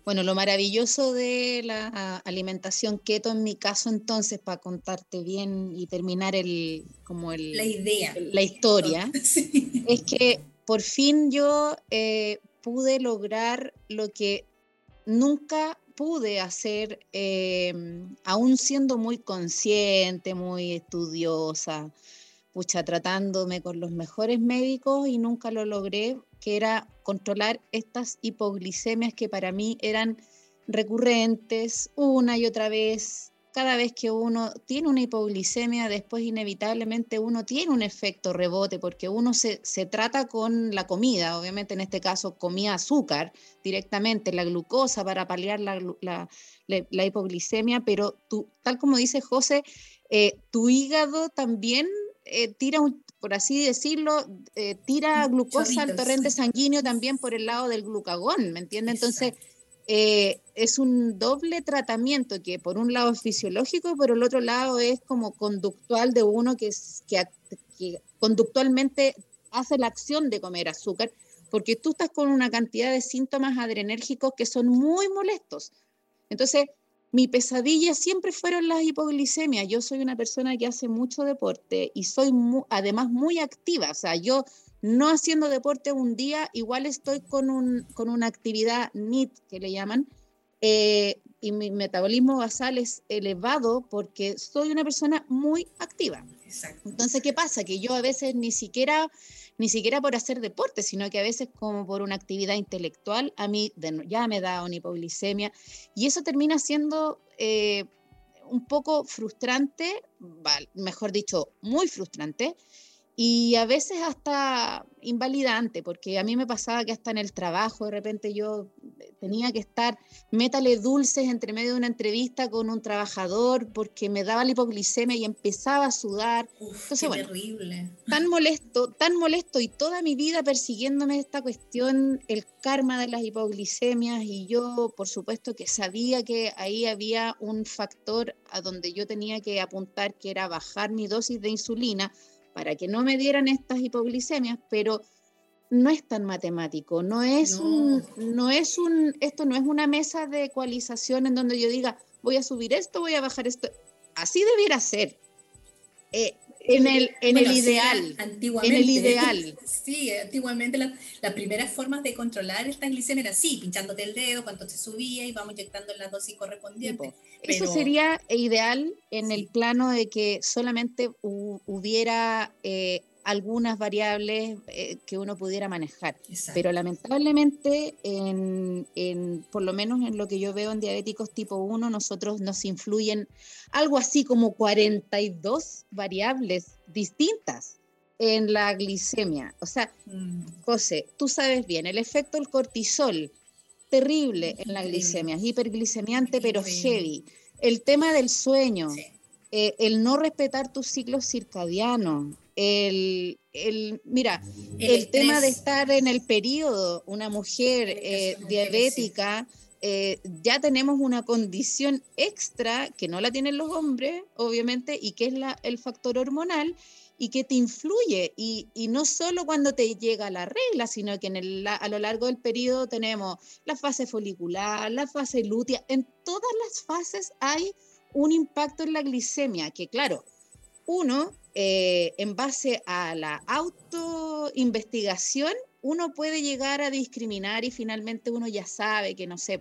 [SPEAKER 3] Bueno, lo maravilloso de la alimentación keto en mi caso entonces, para contarte bien y terminar el, como el,
[SPEAKER 2] la idea,
[SPEAKER 3] la historia, es que por fin yo eh, pude lograr lo que nunca pude hacer, eh, aún siendo muy consciente, muy estudiosa, pucha, tratándome con los mejores médicos y nunca lo logré, que era controlar estas hipoglicemias que para mí eran recurrentes una y otra vez. Cada vez que uno tiene una hipoglicemia, después inevitablemente uno tiene un efecto rebote porque uno se, trata con la comida, obviamente en este caso comía azúcar directamente, la glucosa para paliar la, la, hipoglicemia, pero tú, tal como dice José, eh, tu hígado también eh, tira, por así decirlo, eh, tira glucosa al torrente sanguíneo también por el lado del glucagón, ¿me entiendes? Entonces, eh, es un doble tratamiento que por un lado es fisiológico por el otro lado es como conductual de uno que, que, que conductualmente hace la acción de comer azúcar, porque tú estás con una cantidad de síntomas adrenérgicos que son muy molestos. Entonces, mi pesadilla siempre fueron las hipoglicemias. Yo soy una persona que hace mucho deporte y soy además muy activa. O sea, yo no haciendo deporte un día, igual estoy con, un, con una actividad NIT que le llaman, eh, y mi metabolismo basal es elevado porque soy una persona muy activa. Entonces, ¿qué pasa? Que yo a veces ni siquiera, ni siquiera por hacer deporte, sino que a veces como por una actividad intelectual, a mí ya me da una hipoglicemia y eso termina siendo eh, un poco frustrante, mejor dicho, muy frustrante, y a veces hasta invalidante, porque a mí me pasaba que hasta en el trabajo de repente yo eh, tenía que estar, métale dulces entre medio de una entrevista con un trabajador porque me daba la hipoglicemia y empezaba a sudar.
[SPEAKER 2] Entonces, bueno, terrible.
[SPEAKER 3] Tan molesto, tan molesto y toda mi vida persiguiéndome esta cuestión, el karma de las hipoglicemias y yo por supuesto que sabía que ahí había un factor a donde yo tenía que apuntar que era bajar mi dosis de insulina para que no me dieran estas hipoglicemias, pero no es tan matemático, no es un, no es un, esto no es una mesa de ecualización en donde yo diga, voy a subir esto, voy a bajar esto. Así debiera ser. Eh, en el, en el ideal.
[SPEAKER 2] Antiguamente.
[SPEAKER 3] En el ideal.
[SPEAKER 2] Sí, antiguamente las primeras formas de controlar esta glicemia era así, pinchándote el dedo, cuánto te subía y vamos inyectando la dosis correspondiente.
[SPEAKER 3] Eso sería ideal en el plano de que solamente hubiera eh, algunas variables eh, que uno pudiera manejar. Pero lamentablemente, en, en, por lo menos en lo que yo veo en diabéticos tipo 1, nosotros nos influyen algo así como 42 variables distintas en la glicemia. O sea, mm. José, tú sabes bien, el efecto del cortisol, terrible en la glicemia, es hiperglicemiante pero heavy. El tema del sueño, eh, el no respetar tus ciclos circadianos, el, el mira, el, tema de estar en el periodo, una mujer eh, diabética, eh, ya tenemos una condición extra que no la tienen los hombres, obviamente, y que es la, el factor hormonal y que te influye. Y, y, no solo cuando te llega la regla, sino que en el, a lo largo del periodo tenemos la fase folicular, la fase lútea, en todas las fases hay un impacto en la glicemia, que claro, uno eh, en base a la autoinvestigación, uno puede llegar a discriminar y finalmente uno ya sabe que, no sé,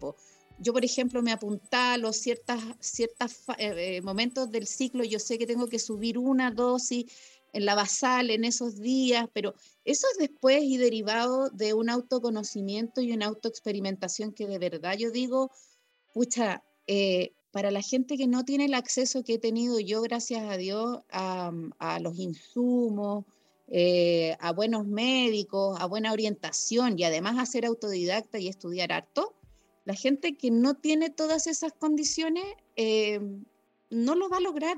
[SPEAKER 3] yo por ejemplo me apuntalo ciertos ciertas, eh, eh, momentos del ciclo, yo sé que tengo que subir una dosis en la basal en esos días, pero eso es después y derivado de un autoconocimiento y una autoexperimentación que de verdad yo digo, pucha, para la gente que no tiene el acceso que he tenido yo, gracias a Dios, a, los insumos, eh, a buenos médicos, a buena orientación y además a ser autodidacta y estudiar harto, la gente que no tiene todas esas condiciones eh, no lo va a lograr.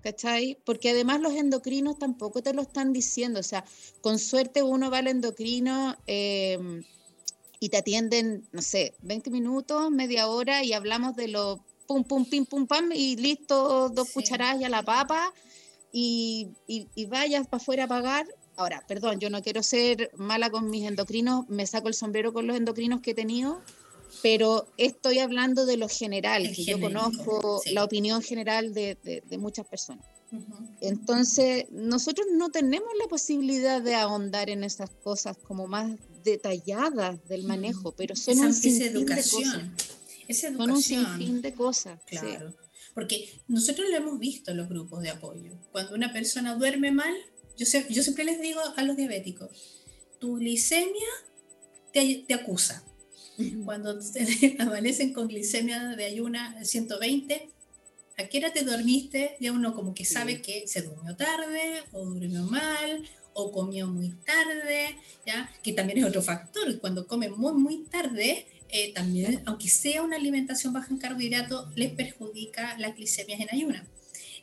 [SPEAKER 3] ¿Cachai? Porque además los endocrinos tampoco te lo están diciendo. O sea, con suerte uno va al endocrino eh, y te atienden, no sé, 20 minutos, media hora y hablamos de lo pum, pum, pim, pum, pam, y listo, dos cucharadas y a la papa, y, y, vayas para afuera a pagar. Ahora, perdón, yo no quiero ser mala con mis endocrinos, me saco el sombrero con los endocrinos que he tenido, pero estoy hablando de lo general, que yo conozco la opinión general de, de, muchas personas. Entonces, nosotros no tenemos la posibilidad de ahondar en esas cosas como más detalladas del manejo, pero son un sinfín de cosas.
[SPEAKER 2] Es educación.
[SPEAKER 3] un sinfín de cosas.
[SPEAKER 2] Claro. Porque nosotros lo hemos visto en los grupos de apoyo. Cuando una persona duerme mal, yo, yo siempre les digo a los diabéticos, tu glicemia te, te acusa. Cuando amanecen con glicemia de ayuna 120, ¿a qué hora te dormiste? Ya uno como que sabe que se durmió tarde o durmió mal o comió muy tarde, ¿ya? Que también es otro factor. Cuando come muy, muy tarde, eh, también, aunque sea una alimentación baja en carbohidratos, les perjudica las glicemias en ayuna.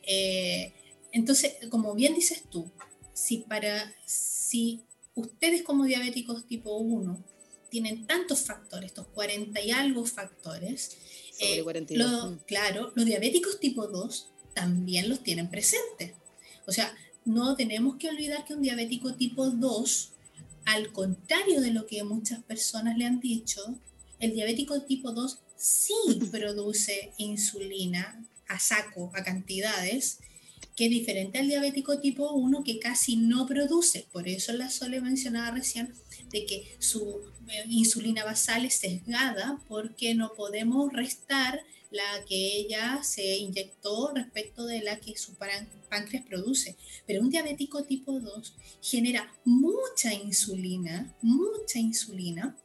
[SPEAKER 2] Eh, entonces, como bien dices tú, si, para, si ustedes como diabéticos tipo 1 tienen tantos factores, estos 40 y algo factores, eh, mm. claro, los diabéticos tipo 2 también los tienen presentes. O sea, no tenemos que olvidar que un diabético tipo 2, al contrario de lo que muchas personas le han dicho, el diabético tipo 2 sí produce insulina a saco, a cantidades, que es diferente al diabético tipo 1 que casi no produce. Por eso la Sole mencionaba recién de que su eh, insulina basal es sesgada porque no podemos restar la que ella se inyectó respecto de la que su páncreas produce. Pero un diabético tipo 2 genera mucha insulina, mucha insulina,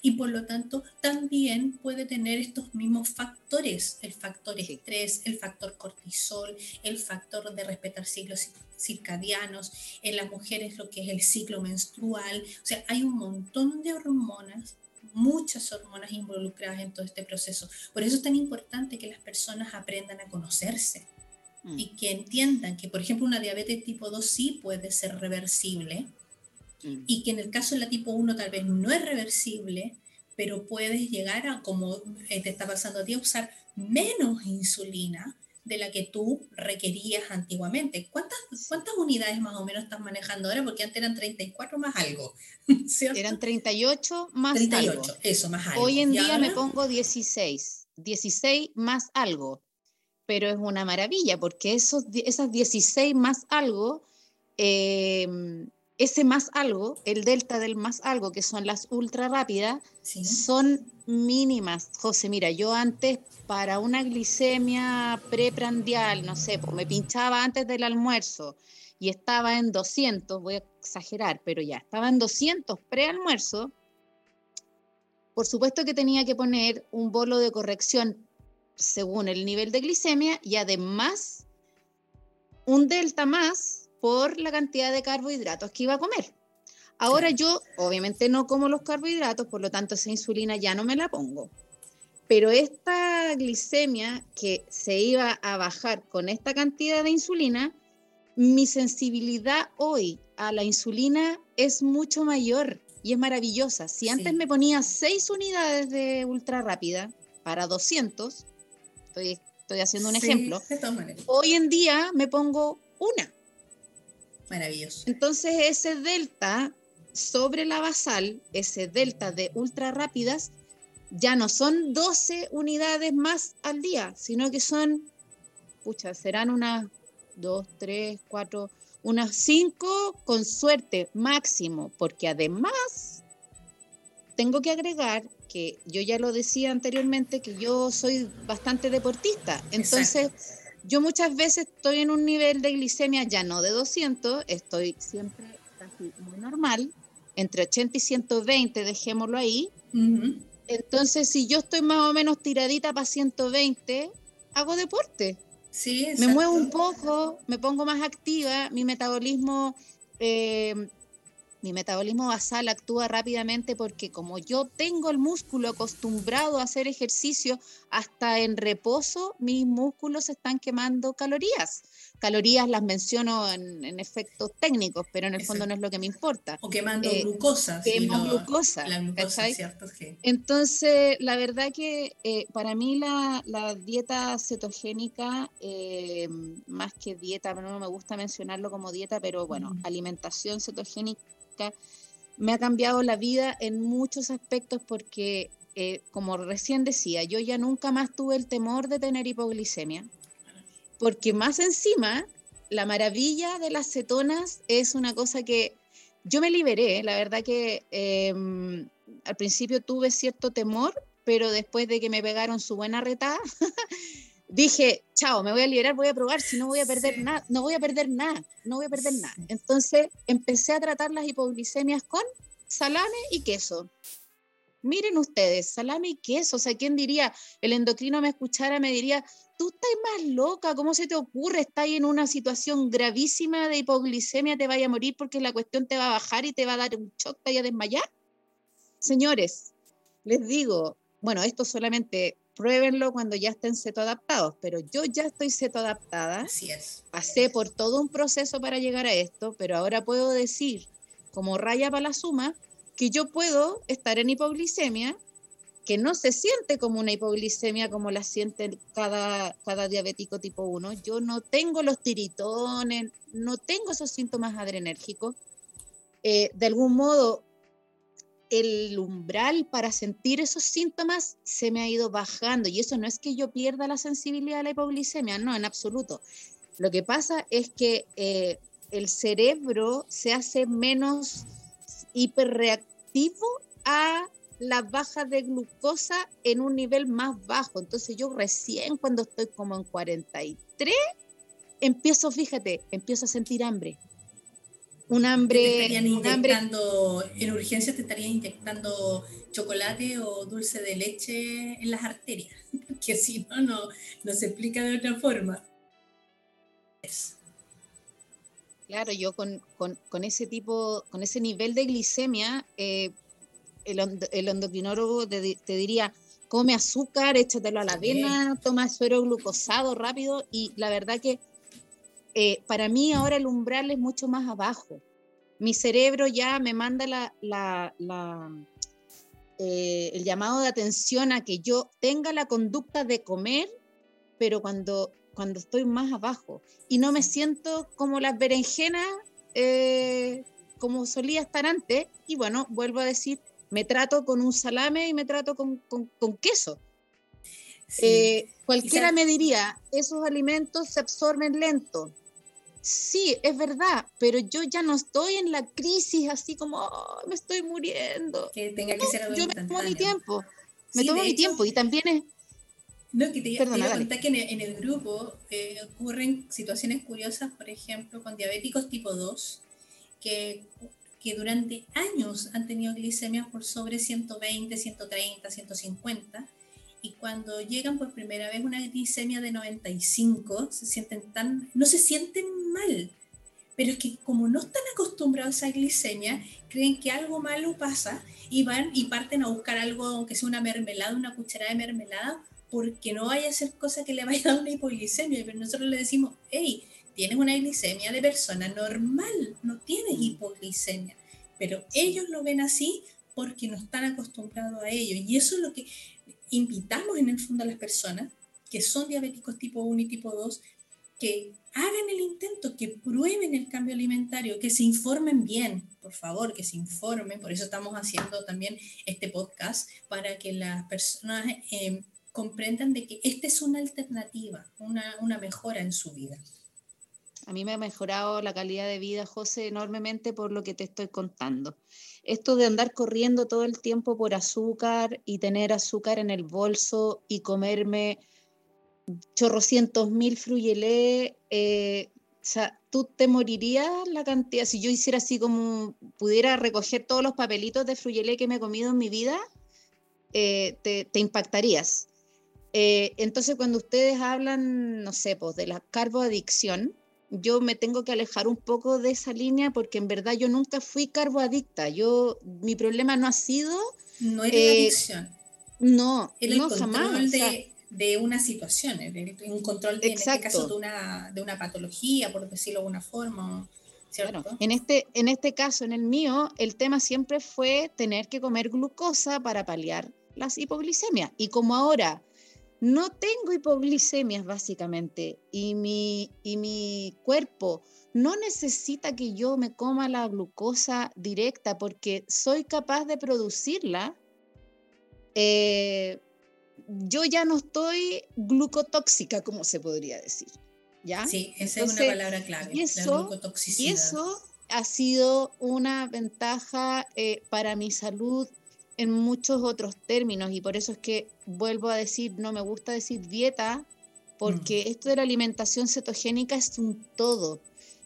[SPEAKER 2] y por lo tanto también puede tener estos mismos factores, el factor estrés, el factor cortisol, el factor de respetar ciclos circadianos, en las mujeres lo que es el ciclo menstrual, o sea, hay un montón de hormonas muchas hormonas involucradas en todo este proceso. Por eso es tan importante que las personas aprendan a conocerse mm. y que entiendan que, por ejemplo, una diabetes tipo 2 sí puede ser reversible. Y que en el caso de la tipo 1 tal vez no es reversible, pero puedes llegar a, como eh, te está pasando a ti, a usar menos insulina de la que tú requerías antiguamente. ¿Cuántas, ¿Cuántas unidades más o menos estás manejando ahora? Porque antes eran 34 más algo.
[SPEAKER 3] Eran 38 más
[SPEAKER 2] 38, algo. eso, más algo.
[SPEAKER 3] Hoy en día me pongo 16, 16 más algo, pero es una maravilla porque esos, esas 16 más algo eh, ese más algo, el delta del más algo, que son las ultra rápidas, son mínimas. José, mira, yo antes para una glicemia preprandial, no sé, pues me pinchaba antes del almuerzo y estaba en 200, voy a exagerar, pero ya, estaba en 200 prealmuerzo, por supuesto que tenía que poner un bolo de corrección según el nivel de glicemia y además un delta más por la cantidad de carbohidratos que iba a comer. Ahora yo obviamente no como los carbohidratos, por lo tanto esa insulina ya no me la pongo. Pero esta glicemia que se iba a bajar con esta cantidad de insulina, mi sensibilidad hoy a la insulina es mucho mayor y es maravillosa. Si antes me ponía 6 unidades de ultra rápida para 200, estoy, estoy haciendo un ejemplo, hoy en día me pongo una
[SPEAKER 2] Maravilloso.
[SPEAKER 3] Entonces ese delta sobre la basal, ese delta de ultra rápidas, ya no son 12 unidades más al día, sino que son, pucha, serán unas 2, 3, 4, unas 5 con suerte máximo, porque además tengo que agregar que yo ya lo decía anteriormente, que yo soy bastante deportista, entonces yo muchas veces estoy en un nivel de glicemia ya no de 200, estoy siempre casi muy normal, entre 80 y 120, dejémoslo ahí. Entonces, si yo estoy más o menos tiradita para 120, hago deporte.
[SPEAKER 2] Sí,
[SPEAKER 3] me muevo un poco, me pongo más activa, mi metabolismo eh, mi metabolismo basal actúa rápidamente porque como yo tengo el músculo acostumbrado a hacer ejercicio, hasta en reposo mis músculos están quemando calorías. Calorías las menciono en, efectos técnicos, pero en el fondo no es lo que me importa.
[SPEAKER 2] O quemando eh, glucosa.
[SPEAKER 3] Quemo glucosa.
[SPEAKER 2] La glucosa
[SPEAKER 3] Entonces, la verdad que eh, para mí la, dieta cetogénica, eh, más que dieta, no me gusta mencionarlo como dieta, pero bueno, alimentación cetogénica me ha cambiado la vida en muchos aspectos porque, eh, como recién decía, yo ya nunca más tuve el temor de tener hipoglicemia, porque más encima, la maravilla de las cetonas es una cosa que yo me liberé, la verdad que em, al principio tuve cierto temor, pero después de que me pegaron su buena retada, dije, chao, me voy a liberar, voy a probar, si no voy a perder nada, no voy a perder nada, no voy a perder nada. Entonces empecé a tratar las hipoglicemias con salame y queso. Miren ustedes, salame y queso, o sea, ¿quién diría? El endocrino me escuchara, me diría, tú estás más loca, ¿cómo se te ocurre? Estás en una situación gravísima de hipoglicemia, te vaya a morir porque la cuestión te va a bajar y te va a dar un shock, te vaya a desmayar. Señores, les digo, bueno, esto solamente pruébenlo cuando ya estén seto adaptados, pero yo ya estoy seto adaptada.
[SPEAKER 2] Así es.
[SPEAKER 3] Pasé por todo un proceso para llegar a esto, pero ahora puedo decir, como raya para la suma, que yo puedo estar en hipoglicemia, que no se siente como una hipoglicemia como la siente cada, cada diabético tipo 1. Yo no tengo los tiritones, no tengo esos síntomas adrenérgicos. Eh, de algún modo el umbral para sentir esos síntomas se me ha ido bajando y eso no es que yo pierda la sensibilidad a la hipoglicemia, no, en absoluto. Lo que pasa es que eh, el cerebro se hace menos hiperreactivo a la baja de glucosa en un nivel más bajo. Entonces yo recién cuando estoy como en 43, empiezo, fíjate, empiezo a sentir hambre. Un hambre...
[SPEAKER 2] un hambre... En urgencia te estarían inyectando chocolate o dulce de leche en las arterias, que si no, no, no se explica de otra forma.
[SPEAKER 3] Claro, yo con, con, ese tipo, con ese nivel de glicemia, eh, el, el, endocrinólogo te, diría, come azúcar, échatelo a la vena, toma suero glucosado rápido y la verdad que eh, para mí ahora el umbral es mucho más abajo. Mi cerebro ya me manda la, la, eh, el llamado de atención a que yo tenga la conducta de comer, pero cuando cuando estoy más abajo y no me siento como las berenjenas eh, como solía estar antes. Y bueno, vuelvo a decir, me trato con un salame y me trato con, con, queso. Eh, cualquiera me diría, esos alimentos se absorben lento. Sí, es verdad, pero yo ya no estoy en la crisis así como oh, me estoy muriendo.
[SPEAKER 2] Que tenga que ser
[SPEAKER 3] Yo me tomo mi tiempo, me tomo mi tiempo y también es,
[SPEAKER 2] no, que te, iba a contar que en el, grupo eh, ocurren situaciones curiosas, por ejemplo, con diabéticos tipo 2, que, que durante años han tenido glicemias por sobre 120, 130, 150, y cuando llegan por primera vez una glicemia de 95, se sienten tan, no se sienten mal, pero es que como no están acostumbrados a esa glicemia, creen que algo malo pasa y van y parten a buscar algo, aunque sea una mermelada, una cucharada de mermelada, porque no vaya a ser cosa que le vaya a dar una hipoglicemia, pero nosotros le decimos, hey, tienes una glicemia de persona normal, no tienes mm. hipoglicemia, pero ellos lo ven así porque no están acostumbrados a ello. Y eso es lo que invitamos en el fondo a las personas que son diabéticos tipo 1 y tipo 2, que hagan el intento, que prueben el cambio alimentario, que se informen bien, por favor, que se informen. Por eso estamos haciendo también este podcast, para que las personas eh, comprendan de que esta es una alternativa, una, una mejora en su vida.
[SPEAKER 3] A mí me ha mejorado la calidad de vida, José, enormemente por lo que te estoy contando. Esto de andar corriendo todo el tiempo por azúcar y tener azúcar en el bolso y comerme chorrocientos mil fruyelé, eh, o sea, tú te morirías la cantidad, si yo hiciera así como, pudiera recoger todos los papelitos de fruyelé que me he comido en mi vida, eh, te, impactarías. Eh, entonces, cuando ustedes hablan, no sé, pues de la carboadicción, yo me tengo que alejar un poco de esa línea porque en verdad yo nunca fui carboadicta. Yo, mi problema no ha sido...
[SPEAKER 2] No era eh, adicción.
[SPEAKER 3] No,
[SPEAKER 2] era
[SPEAKER 3] no
[SPEAKER 2] el
[SPEAKER 3] jamás.
[SPEAKER 2] De, de una situación, un control de, en este caso de una, de una patología, por decirlo de alguna forma.
[SPEAKER 3] Bueno, en este, en este caso, en el mío, el tema siempre fue tener que comer glucosa para paliar las hipoglicemias. Y como ahora no tengo hipoglicemias básicamente y mi, y mi cuerpo no necesita que yo me coma la glucosa directa porque soy capaz de producirla. Eh, yo ya no estoy glucotóxica, como se podría decir. ¿ya?
[SPEAKER 2] Sí, esa es una palabra clave.
[SPEAKER 3] Y eso, y eso ha sido una ventaja eh, para mi salud en muchos otros términos y por eso es que vuelvo a decir, no me gusta decir dieta, porque mm. esto de la alimentación cetogénica es un todo.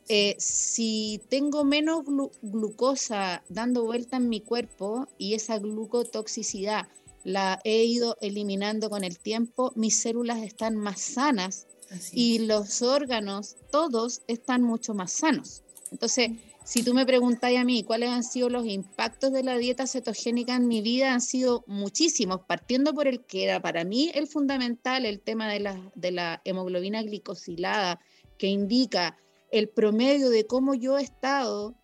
[SPEAKER 3] Eh, si tengo menos glucosa dando vuelta en mi cuerpo y esa glucotoxicidad la he ido eliminando con el tiempo, mis células están más sanas y los órganos, todos están mucho más sanos. Entonces, si tú me preguntáis a mí cuáles han sido los impactos de la dieta cetogénica en mi vida, han sido muchísimos, partiendo por el que era para mí el fundamental, el tema de la, de la hemoglobina glicosilada, que indica el promedio de cómo yo he estado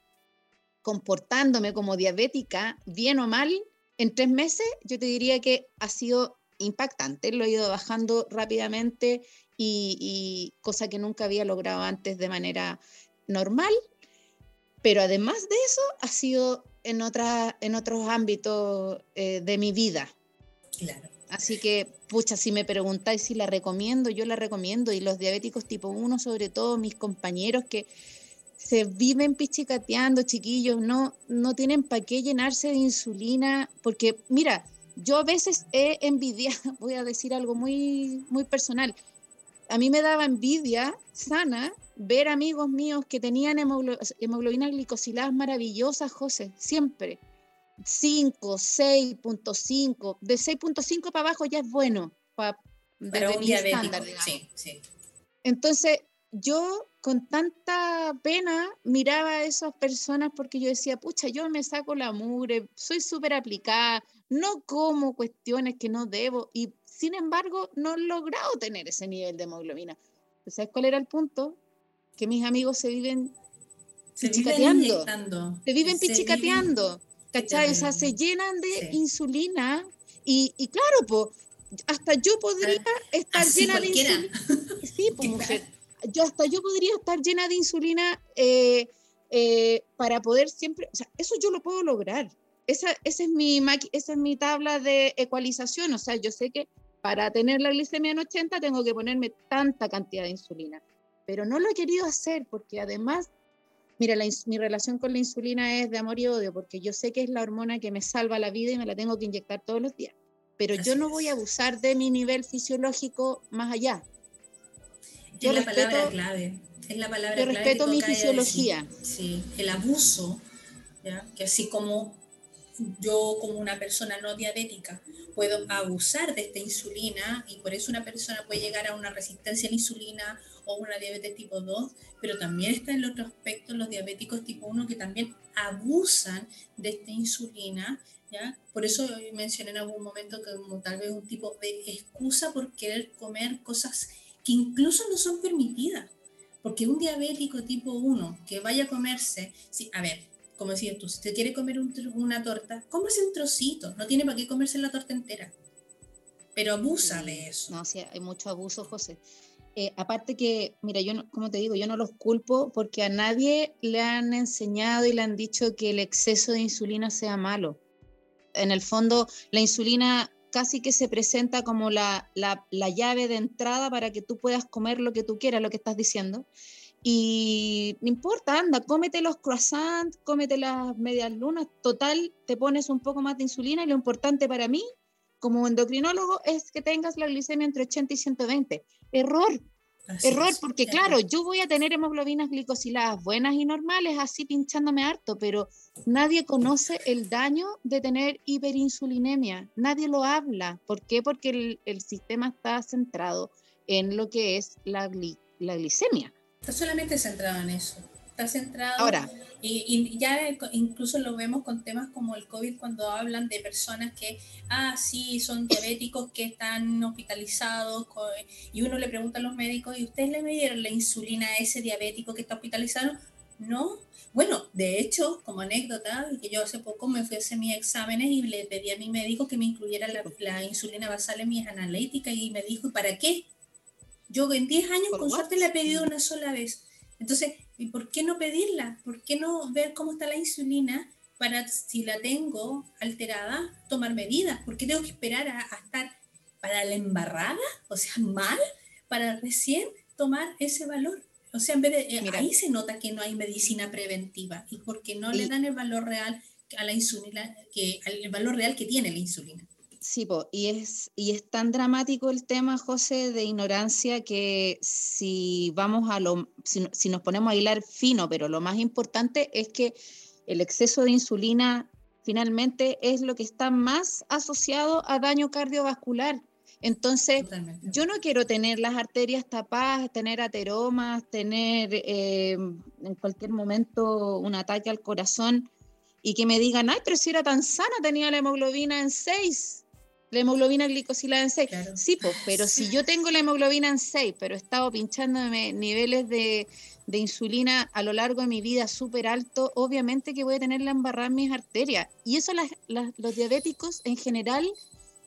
[SPEAKER 3] comportándome como diabética, bien o mal, en tres meses, yo te diría que ha sido impactante. Lo he ido bajando rápidamente y, y cosa que nunca había logrado antes de manera normal pero además de eso, ha sido en, otra, en otros ámbitos eh, de mi vida.
[SPEAKER 2] Claro.
[SPEAKER 3] Así que, pucha, si me preguntáis si la recomiendo, yo la recomiendo. Y los diabéticos tipo 1, sobre todo mis compañeros que se viven pichicateando, chiquillos, no, no tienen para qué llenarse de insulina, porque mira, yo a veces he envidiado, voy a decir algo muy, muy personal, a mí me daba envidia sana ver amigos míos que tenían hemoglobina glicosiladas maravillosas, José, siempre. 5, 6.5, de 6.5 para abajo ya es bueno para,
[SPEAKER 2] un diabético. Sí, sí.
[SPEAKER 3] Entonces, yo con tanta pena miraba a esas personas porque yo decía, pucha, yo me saco la mugre, soy súper aplicada, no como cuestiones que no debo y sin embargo no he logrado tener ese nivel de hemoglobina. ¿Sabes cuál era el punto? Que mis amigos se viven
[SPEAKER 2] se pichicateando.
[SPEAKER 3] se viven pichicateando. ¿Cachai? O sea, se llenan de insulina y, y claro, pues, hasta yo podría estar llena de insulina. Sí, pues, mujer yo hasta yo podría estar llena de insulina eh, eh, para poder siempre, o sea, eso yo lo puedo lograr. Esa, esa, es mi, esa es mi tabla de ecualización, o sea, yo sé que para tener la glicemia en 80 tengo que ponerme tanta cantidad de insulina, pero no lo he querido hacer porque además, mira, mi relación con la insulina es de amor y odio, porque yo sé que es la hormona que me salva la vida y me la tengo que inyectar todos los días, pero yo no voy a abusar de mi nivel fisiológico más allá
[SPEAKER 2] es la palabra clave. Es la palabra yo
[SPEAKER 3] respeto mi fisiología.
[SPEAKER 2] sí, el abuso, que así como yo como una persona no diabética puedo abusar de esta insulina y por eso una persona puede llegar a una resistencia a la insulina o una diabetes tipo 2, pero también está en el otro aspecto los diabéticos tipo 1 que también abusan de esta insulina, ¿ya? Por eso mencioné en algún momento que como tal vez un tipo de excusa por querer comer cosas que incluso no son permitidas. Porque un diabético tipo 1 que vaya a comerse, sí, a ver, como decías tú, si te quiere comer una torta, cómase un trocito, no tiene para qué comerse la torta entera. Pero abusa de eso.
[SPEAKER 3] No, sí, hay mucho abuso, José. Eh, aparte que, mira, yo, como te digo, yo no los culpo porque a nadie le han enseñado y le han dicho que el exceso de insulina sea malo. En el fondo, la insulina casi que se presenta como la, llave de entrada para que tú puedas comer lo que tú quieras, lo que estás diciendo. Y no importa, anda, cómete los croissants, cómete las medias lunas, total, te pones un poco más de insulina y lo importante para mí, como endocrinólogo, es que tengas la glicemia entre 80 y 120. Error, Error, porque claro, yo voy a tener hemoglobinas glicosiladas buenas y normales, así pinchándome harto, pero nadie conoce el daño de tener hiperinsulinemia. Nadie lo habla. ¿Por qué? Porque el, sistema está centrado en lo que es la, la glicemia.
[SPEAKER 2] Está solamente centrado en eso está centrado.
[SPEAKER 3] Ahora.
[SPEAKER 2] Y, ya incluso lo vemos con temas como el COVID cuando hablan de personas que, ah, sí, son diabéticos que están hospitalizados y uno le pregunta a los médicos, ¿y ustedes le midieron la insulina a ese diabético que está hospitalizado? No. Bueno, de hecho, como anécdota, que yo hace poco me fui a hacer mis exámenes y le pedí a mi médico que me incluyera la, insulina basal en mis analíticas y me dijo, ¿y para qué? Yo en 10 años con suerte le he pedido una sola vez. Entonces, ¿y por qué no pedirla? ¿Por qué no ver cómo está la insulina para, si la tengo alterada, tomar medidas? ¿Por qué tengo que esperar a, estar para la embarrada? O sea, mal, para recién tomar ese valor. O sea, en vez de, eh, ahí se nota que no hay medicina preventiva y porque no le dan el valor real a la insulina, que, el valor real que tiene la insulina.
[SPEAKER 3] Sí, y, es, y es tan dramático el tema, José, de ignorancia que si vamos a lo, si, nos ponemos a hilar fino, pero lo más importante es que el exceso de insulina finalmente es lo que está más asociado a daño cardiovascular. Entonces, yo no quiero tener las arterias tapadas, tener ateromas, tener eh, en cualquier momento un ataque al corazón y que me digan, ay, pero si era tan sana, tenía la hemoglobina en 6 la hemoglobina glicosilada en 6. Sí, pues, pero si yo tengo la hemoglobina en 6, pero he estado pinchándome niveles de, insulina a lo largo de mi vida súper alto, obviamente que voy a tener la embarrada en mis arterias. Y eso los diabéticos en general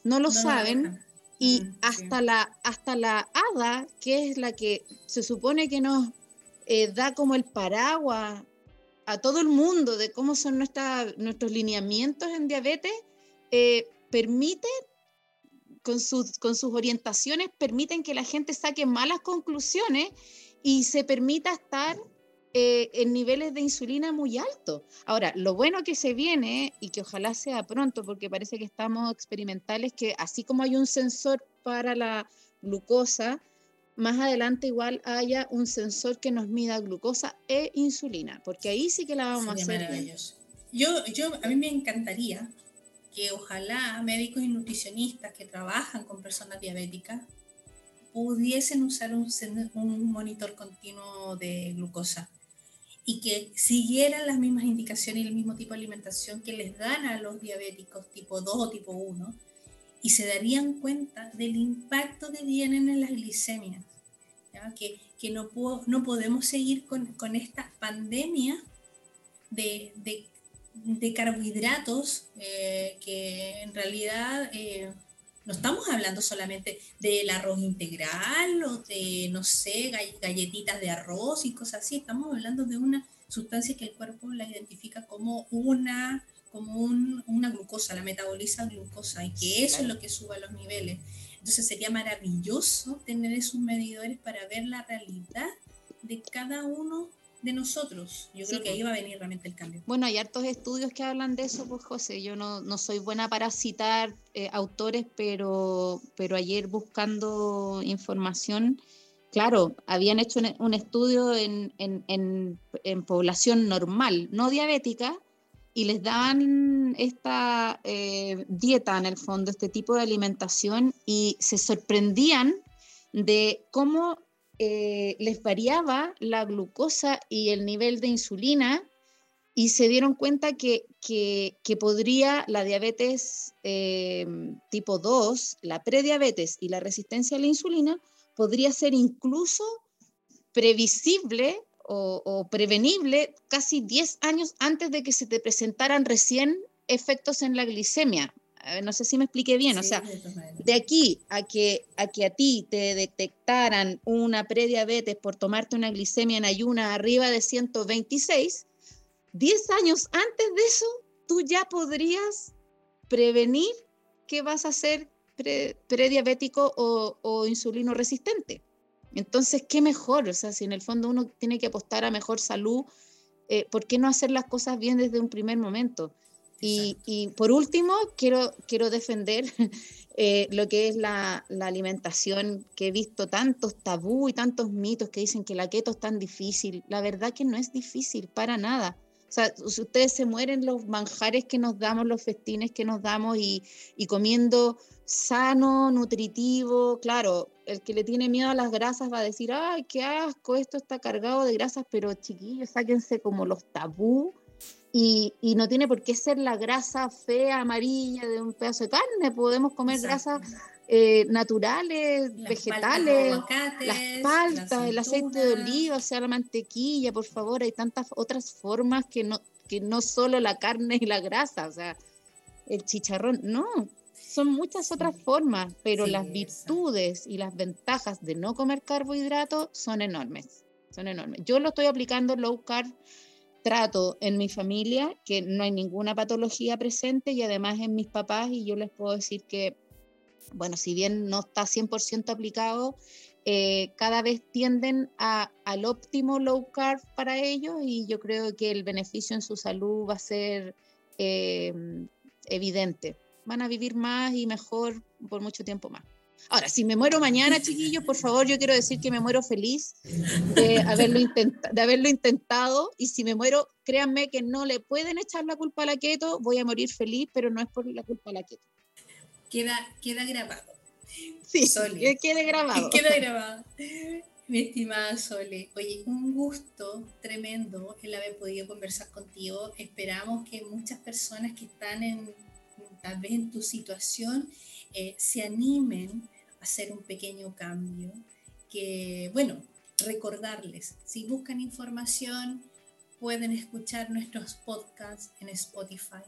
[SPEAKER 3] no lo saben. y mm, hasta, la, hasta la ADA, que es la que se supone que nos eh, da como el paraguas a todo el mundo de cómo son nuestros lineamientos en diabetes, eh, permite con, sus, con sus orientaciones permiten que la gente saque malas conclusiones y se permita estar eh, en niveles de insulina muy altos. Ahora, lo bueno que se viene y que ojalá sea pronto, porque parece que estamos experimentales, que así como hay un sensor para la glucosa, más adelante igual haya un sensor que nos mida glucosa e insulina, porque ahí sí que la vamos a hacer.
[SPEAKER 2] Yo, yo, a mí me encantaría que ojalá médicos y nutricionistas que trabajan con personas diabéticas pudiesen usar un, un monitor continuo de glucosa y que siguieran las mismas indicaciones y el mismo tipo de alimentación que les dan a los diabéticos tipo 2 o tipo 1 y se darían cuenta del impacto que tienen en las glicemias. Que, que no, puedo, no podemos seguir con, con esta pandemia de, de, de carbohidratos eh, que en realidad eh, no estamos hablando solamente del arroz integral o de, no sé, galletitas de arroz y cosas así, estamos hablando de una sustancia que el cuerpo la identifica como una como una glucosa, la metaboliza glucosa y que eso es lo que suba los niveles. Entonces sería maravilloso tener esos medidores para ver la realidad de cada uno de nosotros. Yo creo que ahí va a venir realmente el cambio.
[SPEAKER 3] Bueno, hay hartos estudios que hablan de eso, pues José. Yo no, no soy buena para citar eh, autores, pero, pero ayer buscando información, claro, habían hecho un, estudio en, en, en, en población normal, no diabética, y les daban esta eh, dieta en el fondo, este tipo de alimentación, y se sorprendían de cómo eh, les variaba la glucosa y el nivel de insulina y se dieron cuenta que, que, podría la diabetes eh, tipo 2, la prediabetes y la resistencia a la insulina, podría ser incluso previsible o, prevenible casi 10 años antes de que se te presentaran recién efectos en la glicemia. No sé si me expliqué bien, o sea, de aquí a que, a que a ti te detectaran una prediabetes por tomarte una glicemia en ayuna arriba de 126, 10 años antes de eso, tú ya podrías prevenir que vas a ser prediabético o, o insulino resistente. Entonces, ¿qué mejor? O sea, si en el fondo uno tiene que apostar a mejor salud, eh, ¿por qué no hacer las cosas bien desde un primer momento? Y, por último, quiero, quiero defender eh, lo que es la, alimentación, que he visto tantos tabú y tantos mitos que dicen que la keto es tan difícil. La verdad que no es difícil para nada. O sea, si ustedes se mueren los manjares que nos damos, los festines que nos damos y, y comiendo sano, nutritivo, claro, el que le tiene miedo a las grasas va a decir, ay, qué asco, esto está cargado de grasas, pero chiquillos, sáquense como los tabú y, no tiene por qué ser la grasa fea, amarilla de un pedazo de carne, podemos comer grasas eh, naturales, vegetales, las paltas, el aceite de oliva, o sea, la mantequilla, por favor, hay tantas otras formas que no, que no solo la carne y la grasa, o sea, el chicharrón, no, son muchas otras formas, pero las virtudes y las ventajas de no comer carbohidratos son enormes, son enormes. Yo lo estoy aplicando low carb, trato en mi familia que no hay ninguna patología presente y además en mis papás y yo les puedo decir que, bueno, si bien no está 100% aplicado, eh, cada vez tienden a, al óptimo low carb para ellos y yo creo que el beneficio en su salud va a ser eh, evidente van a vivir más y mejor por mucho tiempo más. Ahora, si me muero mañana, chiquillos, por favor, yo quiero decir que me muero feliz de haberlo, de haberlo intentado. Y si me muero, créanme que no le pueden echar la culpa a la keto, voy a morir feliz, pero no es por la culpa a la keto.
[SPEAKER 2] Queda, queda grabado.
[SPEAKER 3] Sí, que quede grabado.
[SPEAKER 2] Queda grabado. Mi estimada Sole, oye, un gusto tremendo el haber podido conversar contigo. Esperamos que muchas personas que están en tal vez en tu situación eh, se animen a hacer un pequeño cambio. Que, bueno, recordarles, si buscan información, pueden escuchar nuestros podcasts en Spotify.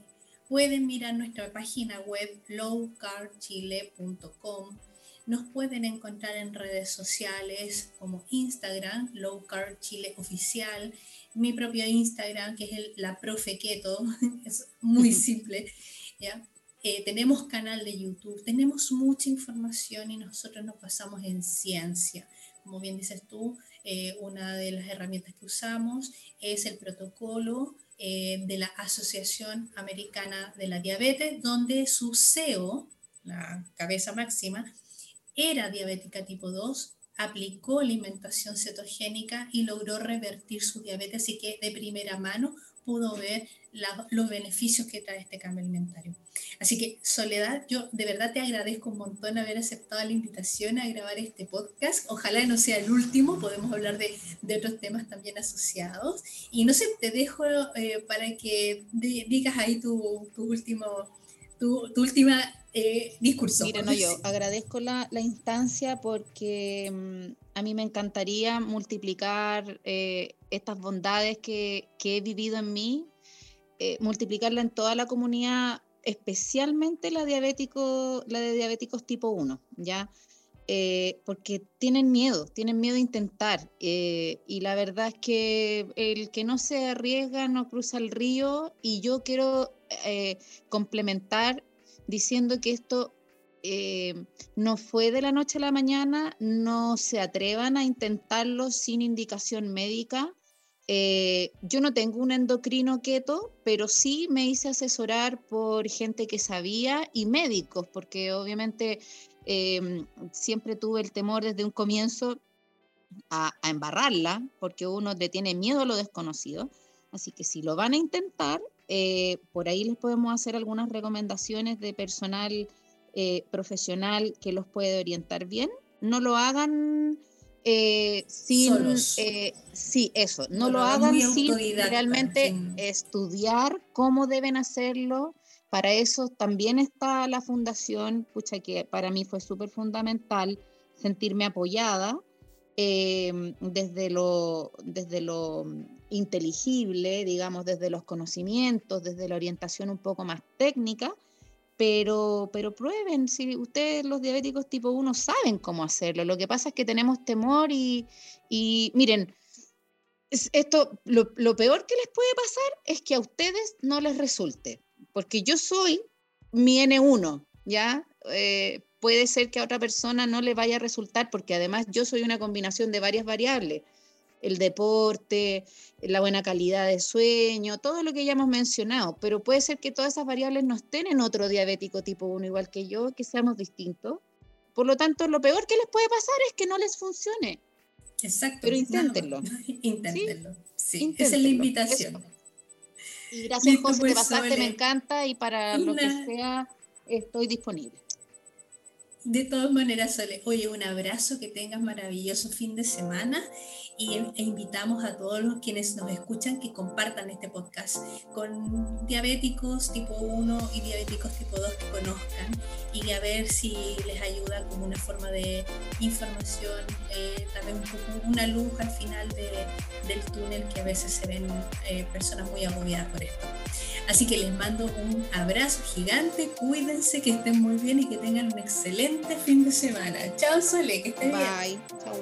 [SPEAKER 2] Pueden mirar nuestra página web lowcarchile.com. Nos pueden encontrar en redes sociales como Instagram, Low Chile Oficial, mi propio Instagram, que es el, la profe keto, es muy simple, ¿ya? Eh, tenemos canal de YouTube, tenemos mucha información y nosotros nos basamos en ciencia. Como bien dices tú, eh, una de las herramientas que usamos es el protocolo eh, de la Asociación Americana de la Diabetes, donde su CEO, la cabeza máxima, era diabética tipo 2, aplicó alimentación cetogénica y logró revertir su diabetes, así que de primera mano pudo ver los beneficios que trae este cambio alimentario. Así que, Soledad, yo de verdad te agradezco un montón haber aceptado la invitación a grabar este podcast. Ojalá no sea el último, podemos hablar de, de otros temas también asociados. Y no sé, te dejo eh, para que digas ahí tu, tu último, tu, tu última eh, discurso.
[SPEAKER 3] Mira, no, yo agradezco la, la instancia porque mm, a mí me encantaría multiplicar eh, estas bondades que, que, he vivido en mí, eh, multiplicarla en toda la comunidad, especialmente la, diabético, la de diabéticos tipo 1, ¿ya? porque tienen miedo, tienen miedo a intentar. y la verdad es que el que no se arriesga no cruza el río y yo quiero complementar diciendo que esto eh, no fue de la noche a la mañana, no se atrevan a intentarlo sin indicación médica. Eh, yo no tengo un endocrino keto, pero sí me hice asesorar por gente que sabía y médicos, porque obviamente eh, siempre tuve el temor desde un comienzo a, a, embarrarla, porque uno le tiene miedo a lo desconocido. Así que si lo van a intentar, por ahí les podemos hacer algunas recomendaciones de personal eh, profesional que los puede orientar bien. No lo hagan eh, sin... sí, eso, no, lo, hagan sin realmente estudiar cómo deben hacerlo. Para eso también está la fundación, pucha, que para mí fue súper fundamental sentirme apoyada desde, lo, desde lo inteligible, digamos, desde los conocimientos, desde la orientación un poco más técnica, pero, pero prueben, si ustedes los diabéticos tipo 1 saben cómo hacerlo, lo que pasa es que tenemos temor y, y miren, esto, lo, peor que les puede pasar es que a ustedes no les resulte, porque yo soy mi N1, ¿ya? Eh, puede ser que a otra persona no le vaya a resultar, porque además yo soy una combinación de varias variables el deporte, la buena calidad de sueño, todo lo que ya hemos mencionado, pero puede ser que todas esas variables no estén en otro diabético tipo 1 igual que yo, que seamos distintos. Por lo tanto, lo peor que les puede pasar es que no les funcione.
[SPEAKER 2] Exacto.
[SPEAKER 3] Pero inténtenlo.
[SPEAKER 2] inténtenlo. Sí, esa es la invitación.
[SPEAKER 3] Y gracias, José, te pasaste, me encanta y para lo que sea estoy disponible.
[SPEAKER 2] De todas maneras, Sole, oye, un abrazo, que tengas maravilloso fin de semana y e invitamos a todos los quienes nos escuchan que compartan este podcast con diabéticos tipo 1 y diabéticos tipo 2 que conozcan y a ver si les ayuda como una forma de información, eh, también un poco una luz al final del túnel que a veces se ven eh, personas muy agobiadas por esto. Así que les mando un abrazo gigante, cuídense, que estén muy bien y que tengan un excelente fin de semana. Chao Sole, que estén bien.
[SPEAKER 3] Bye. Chao.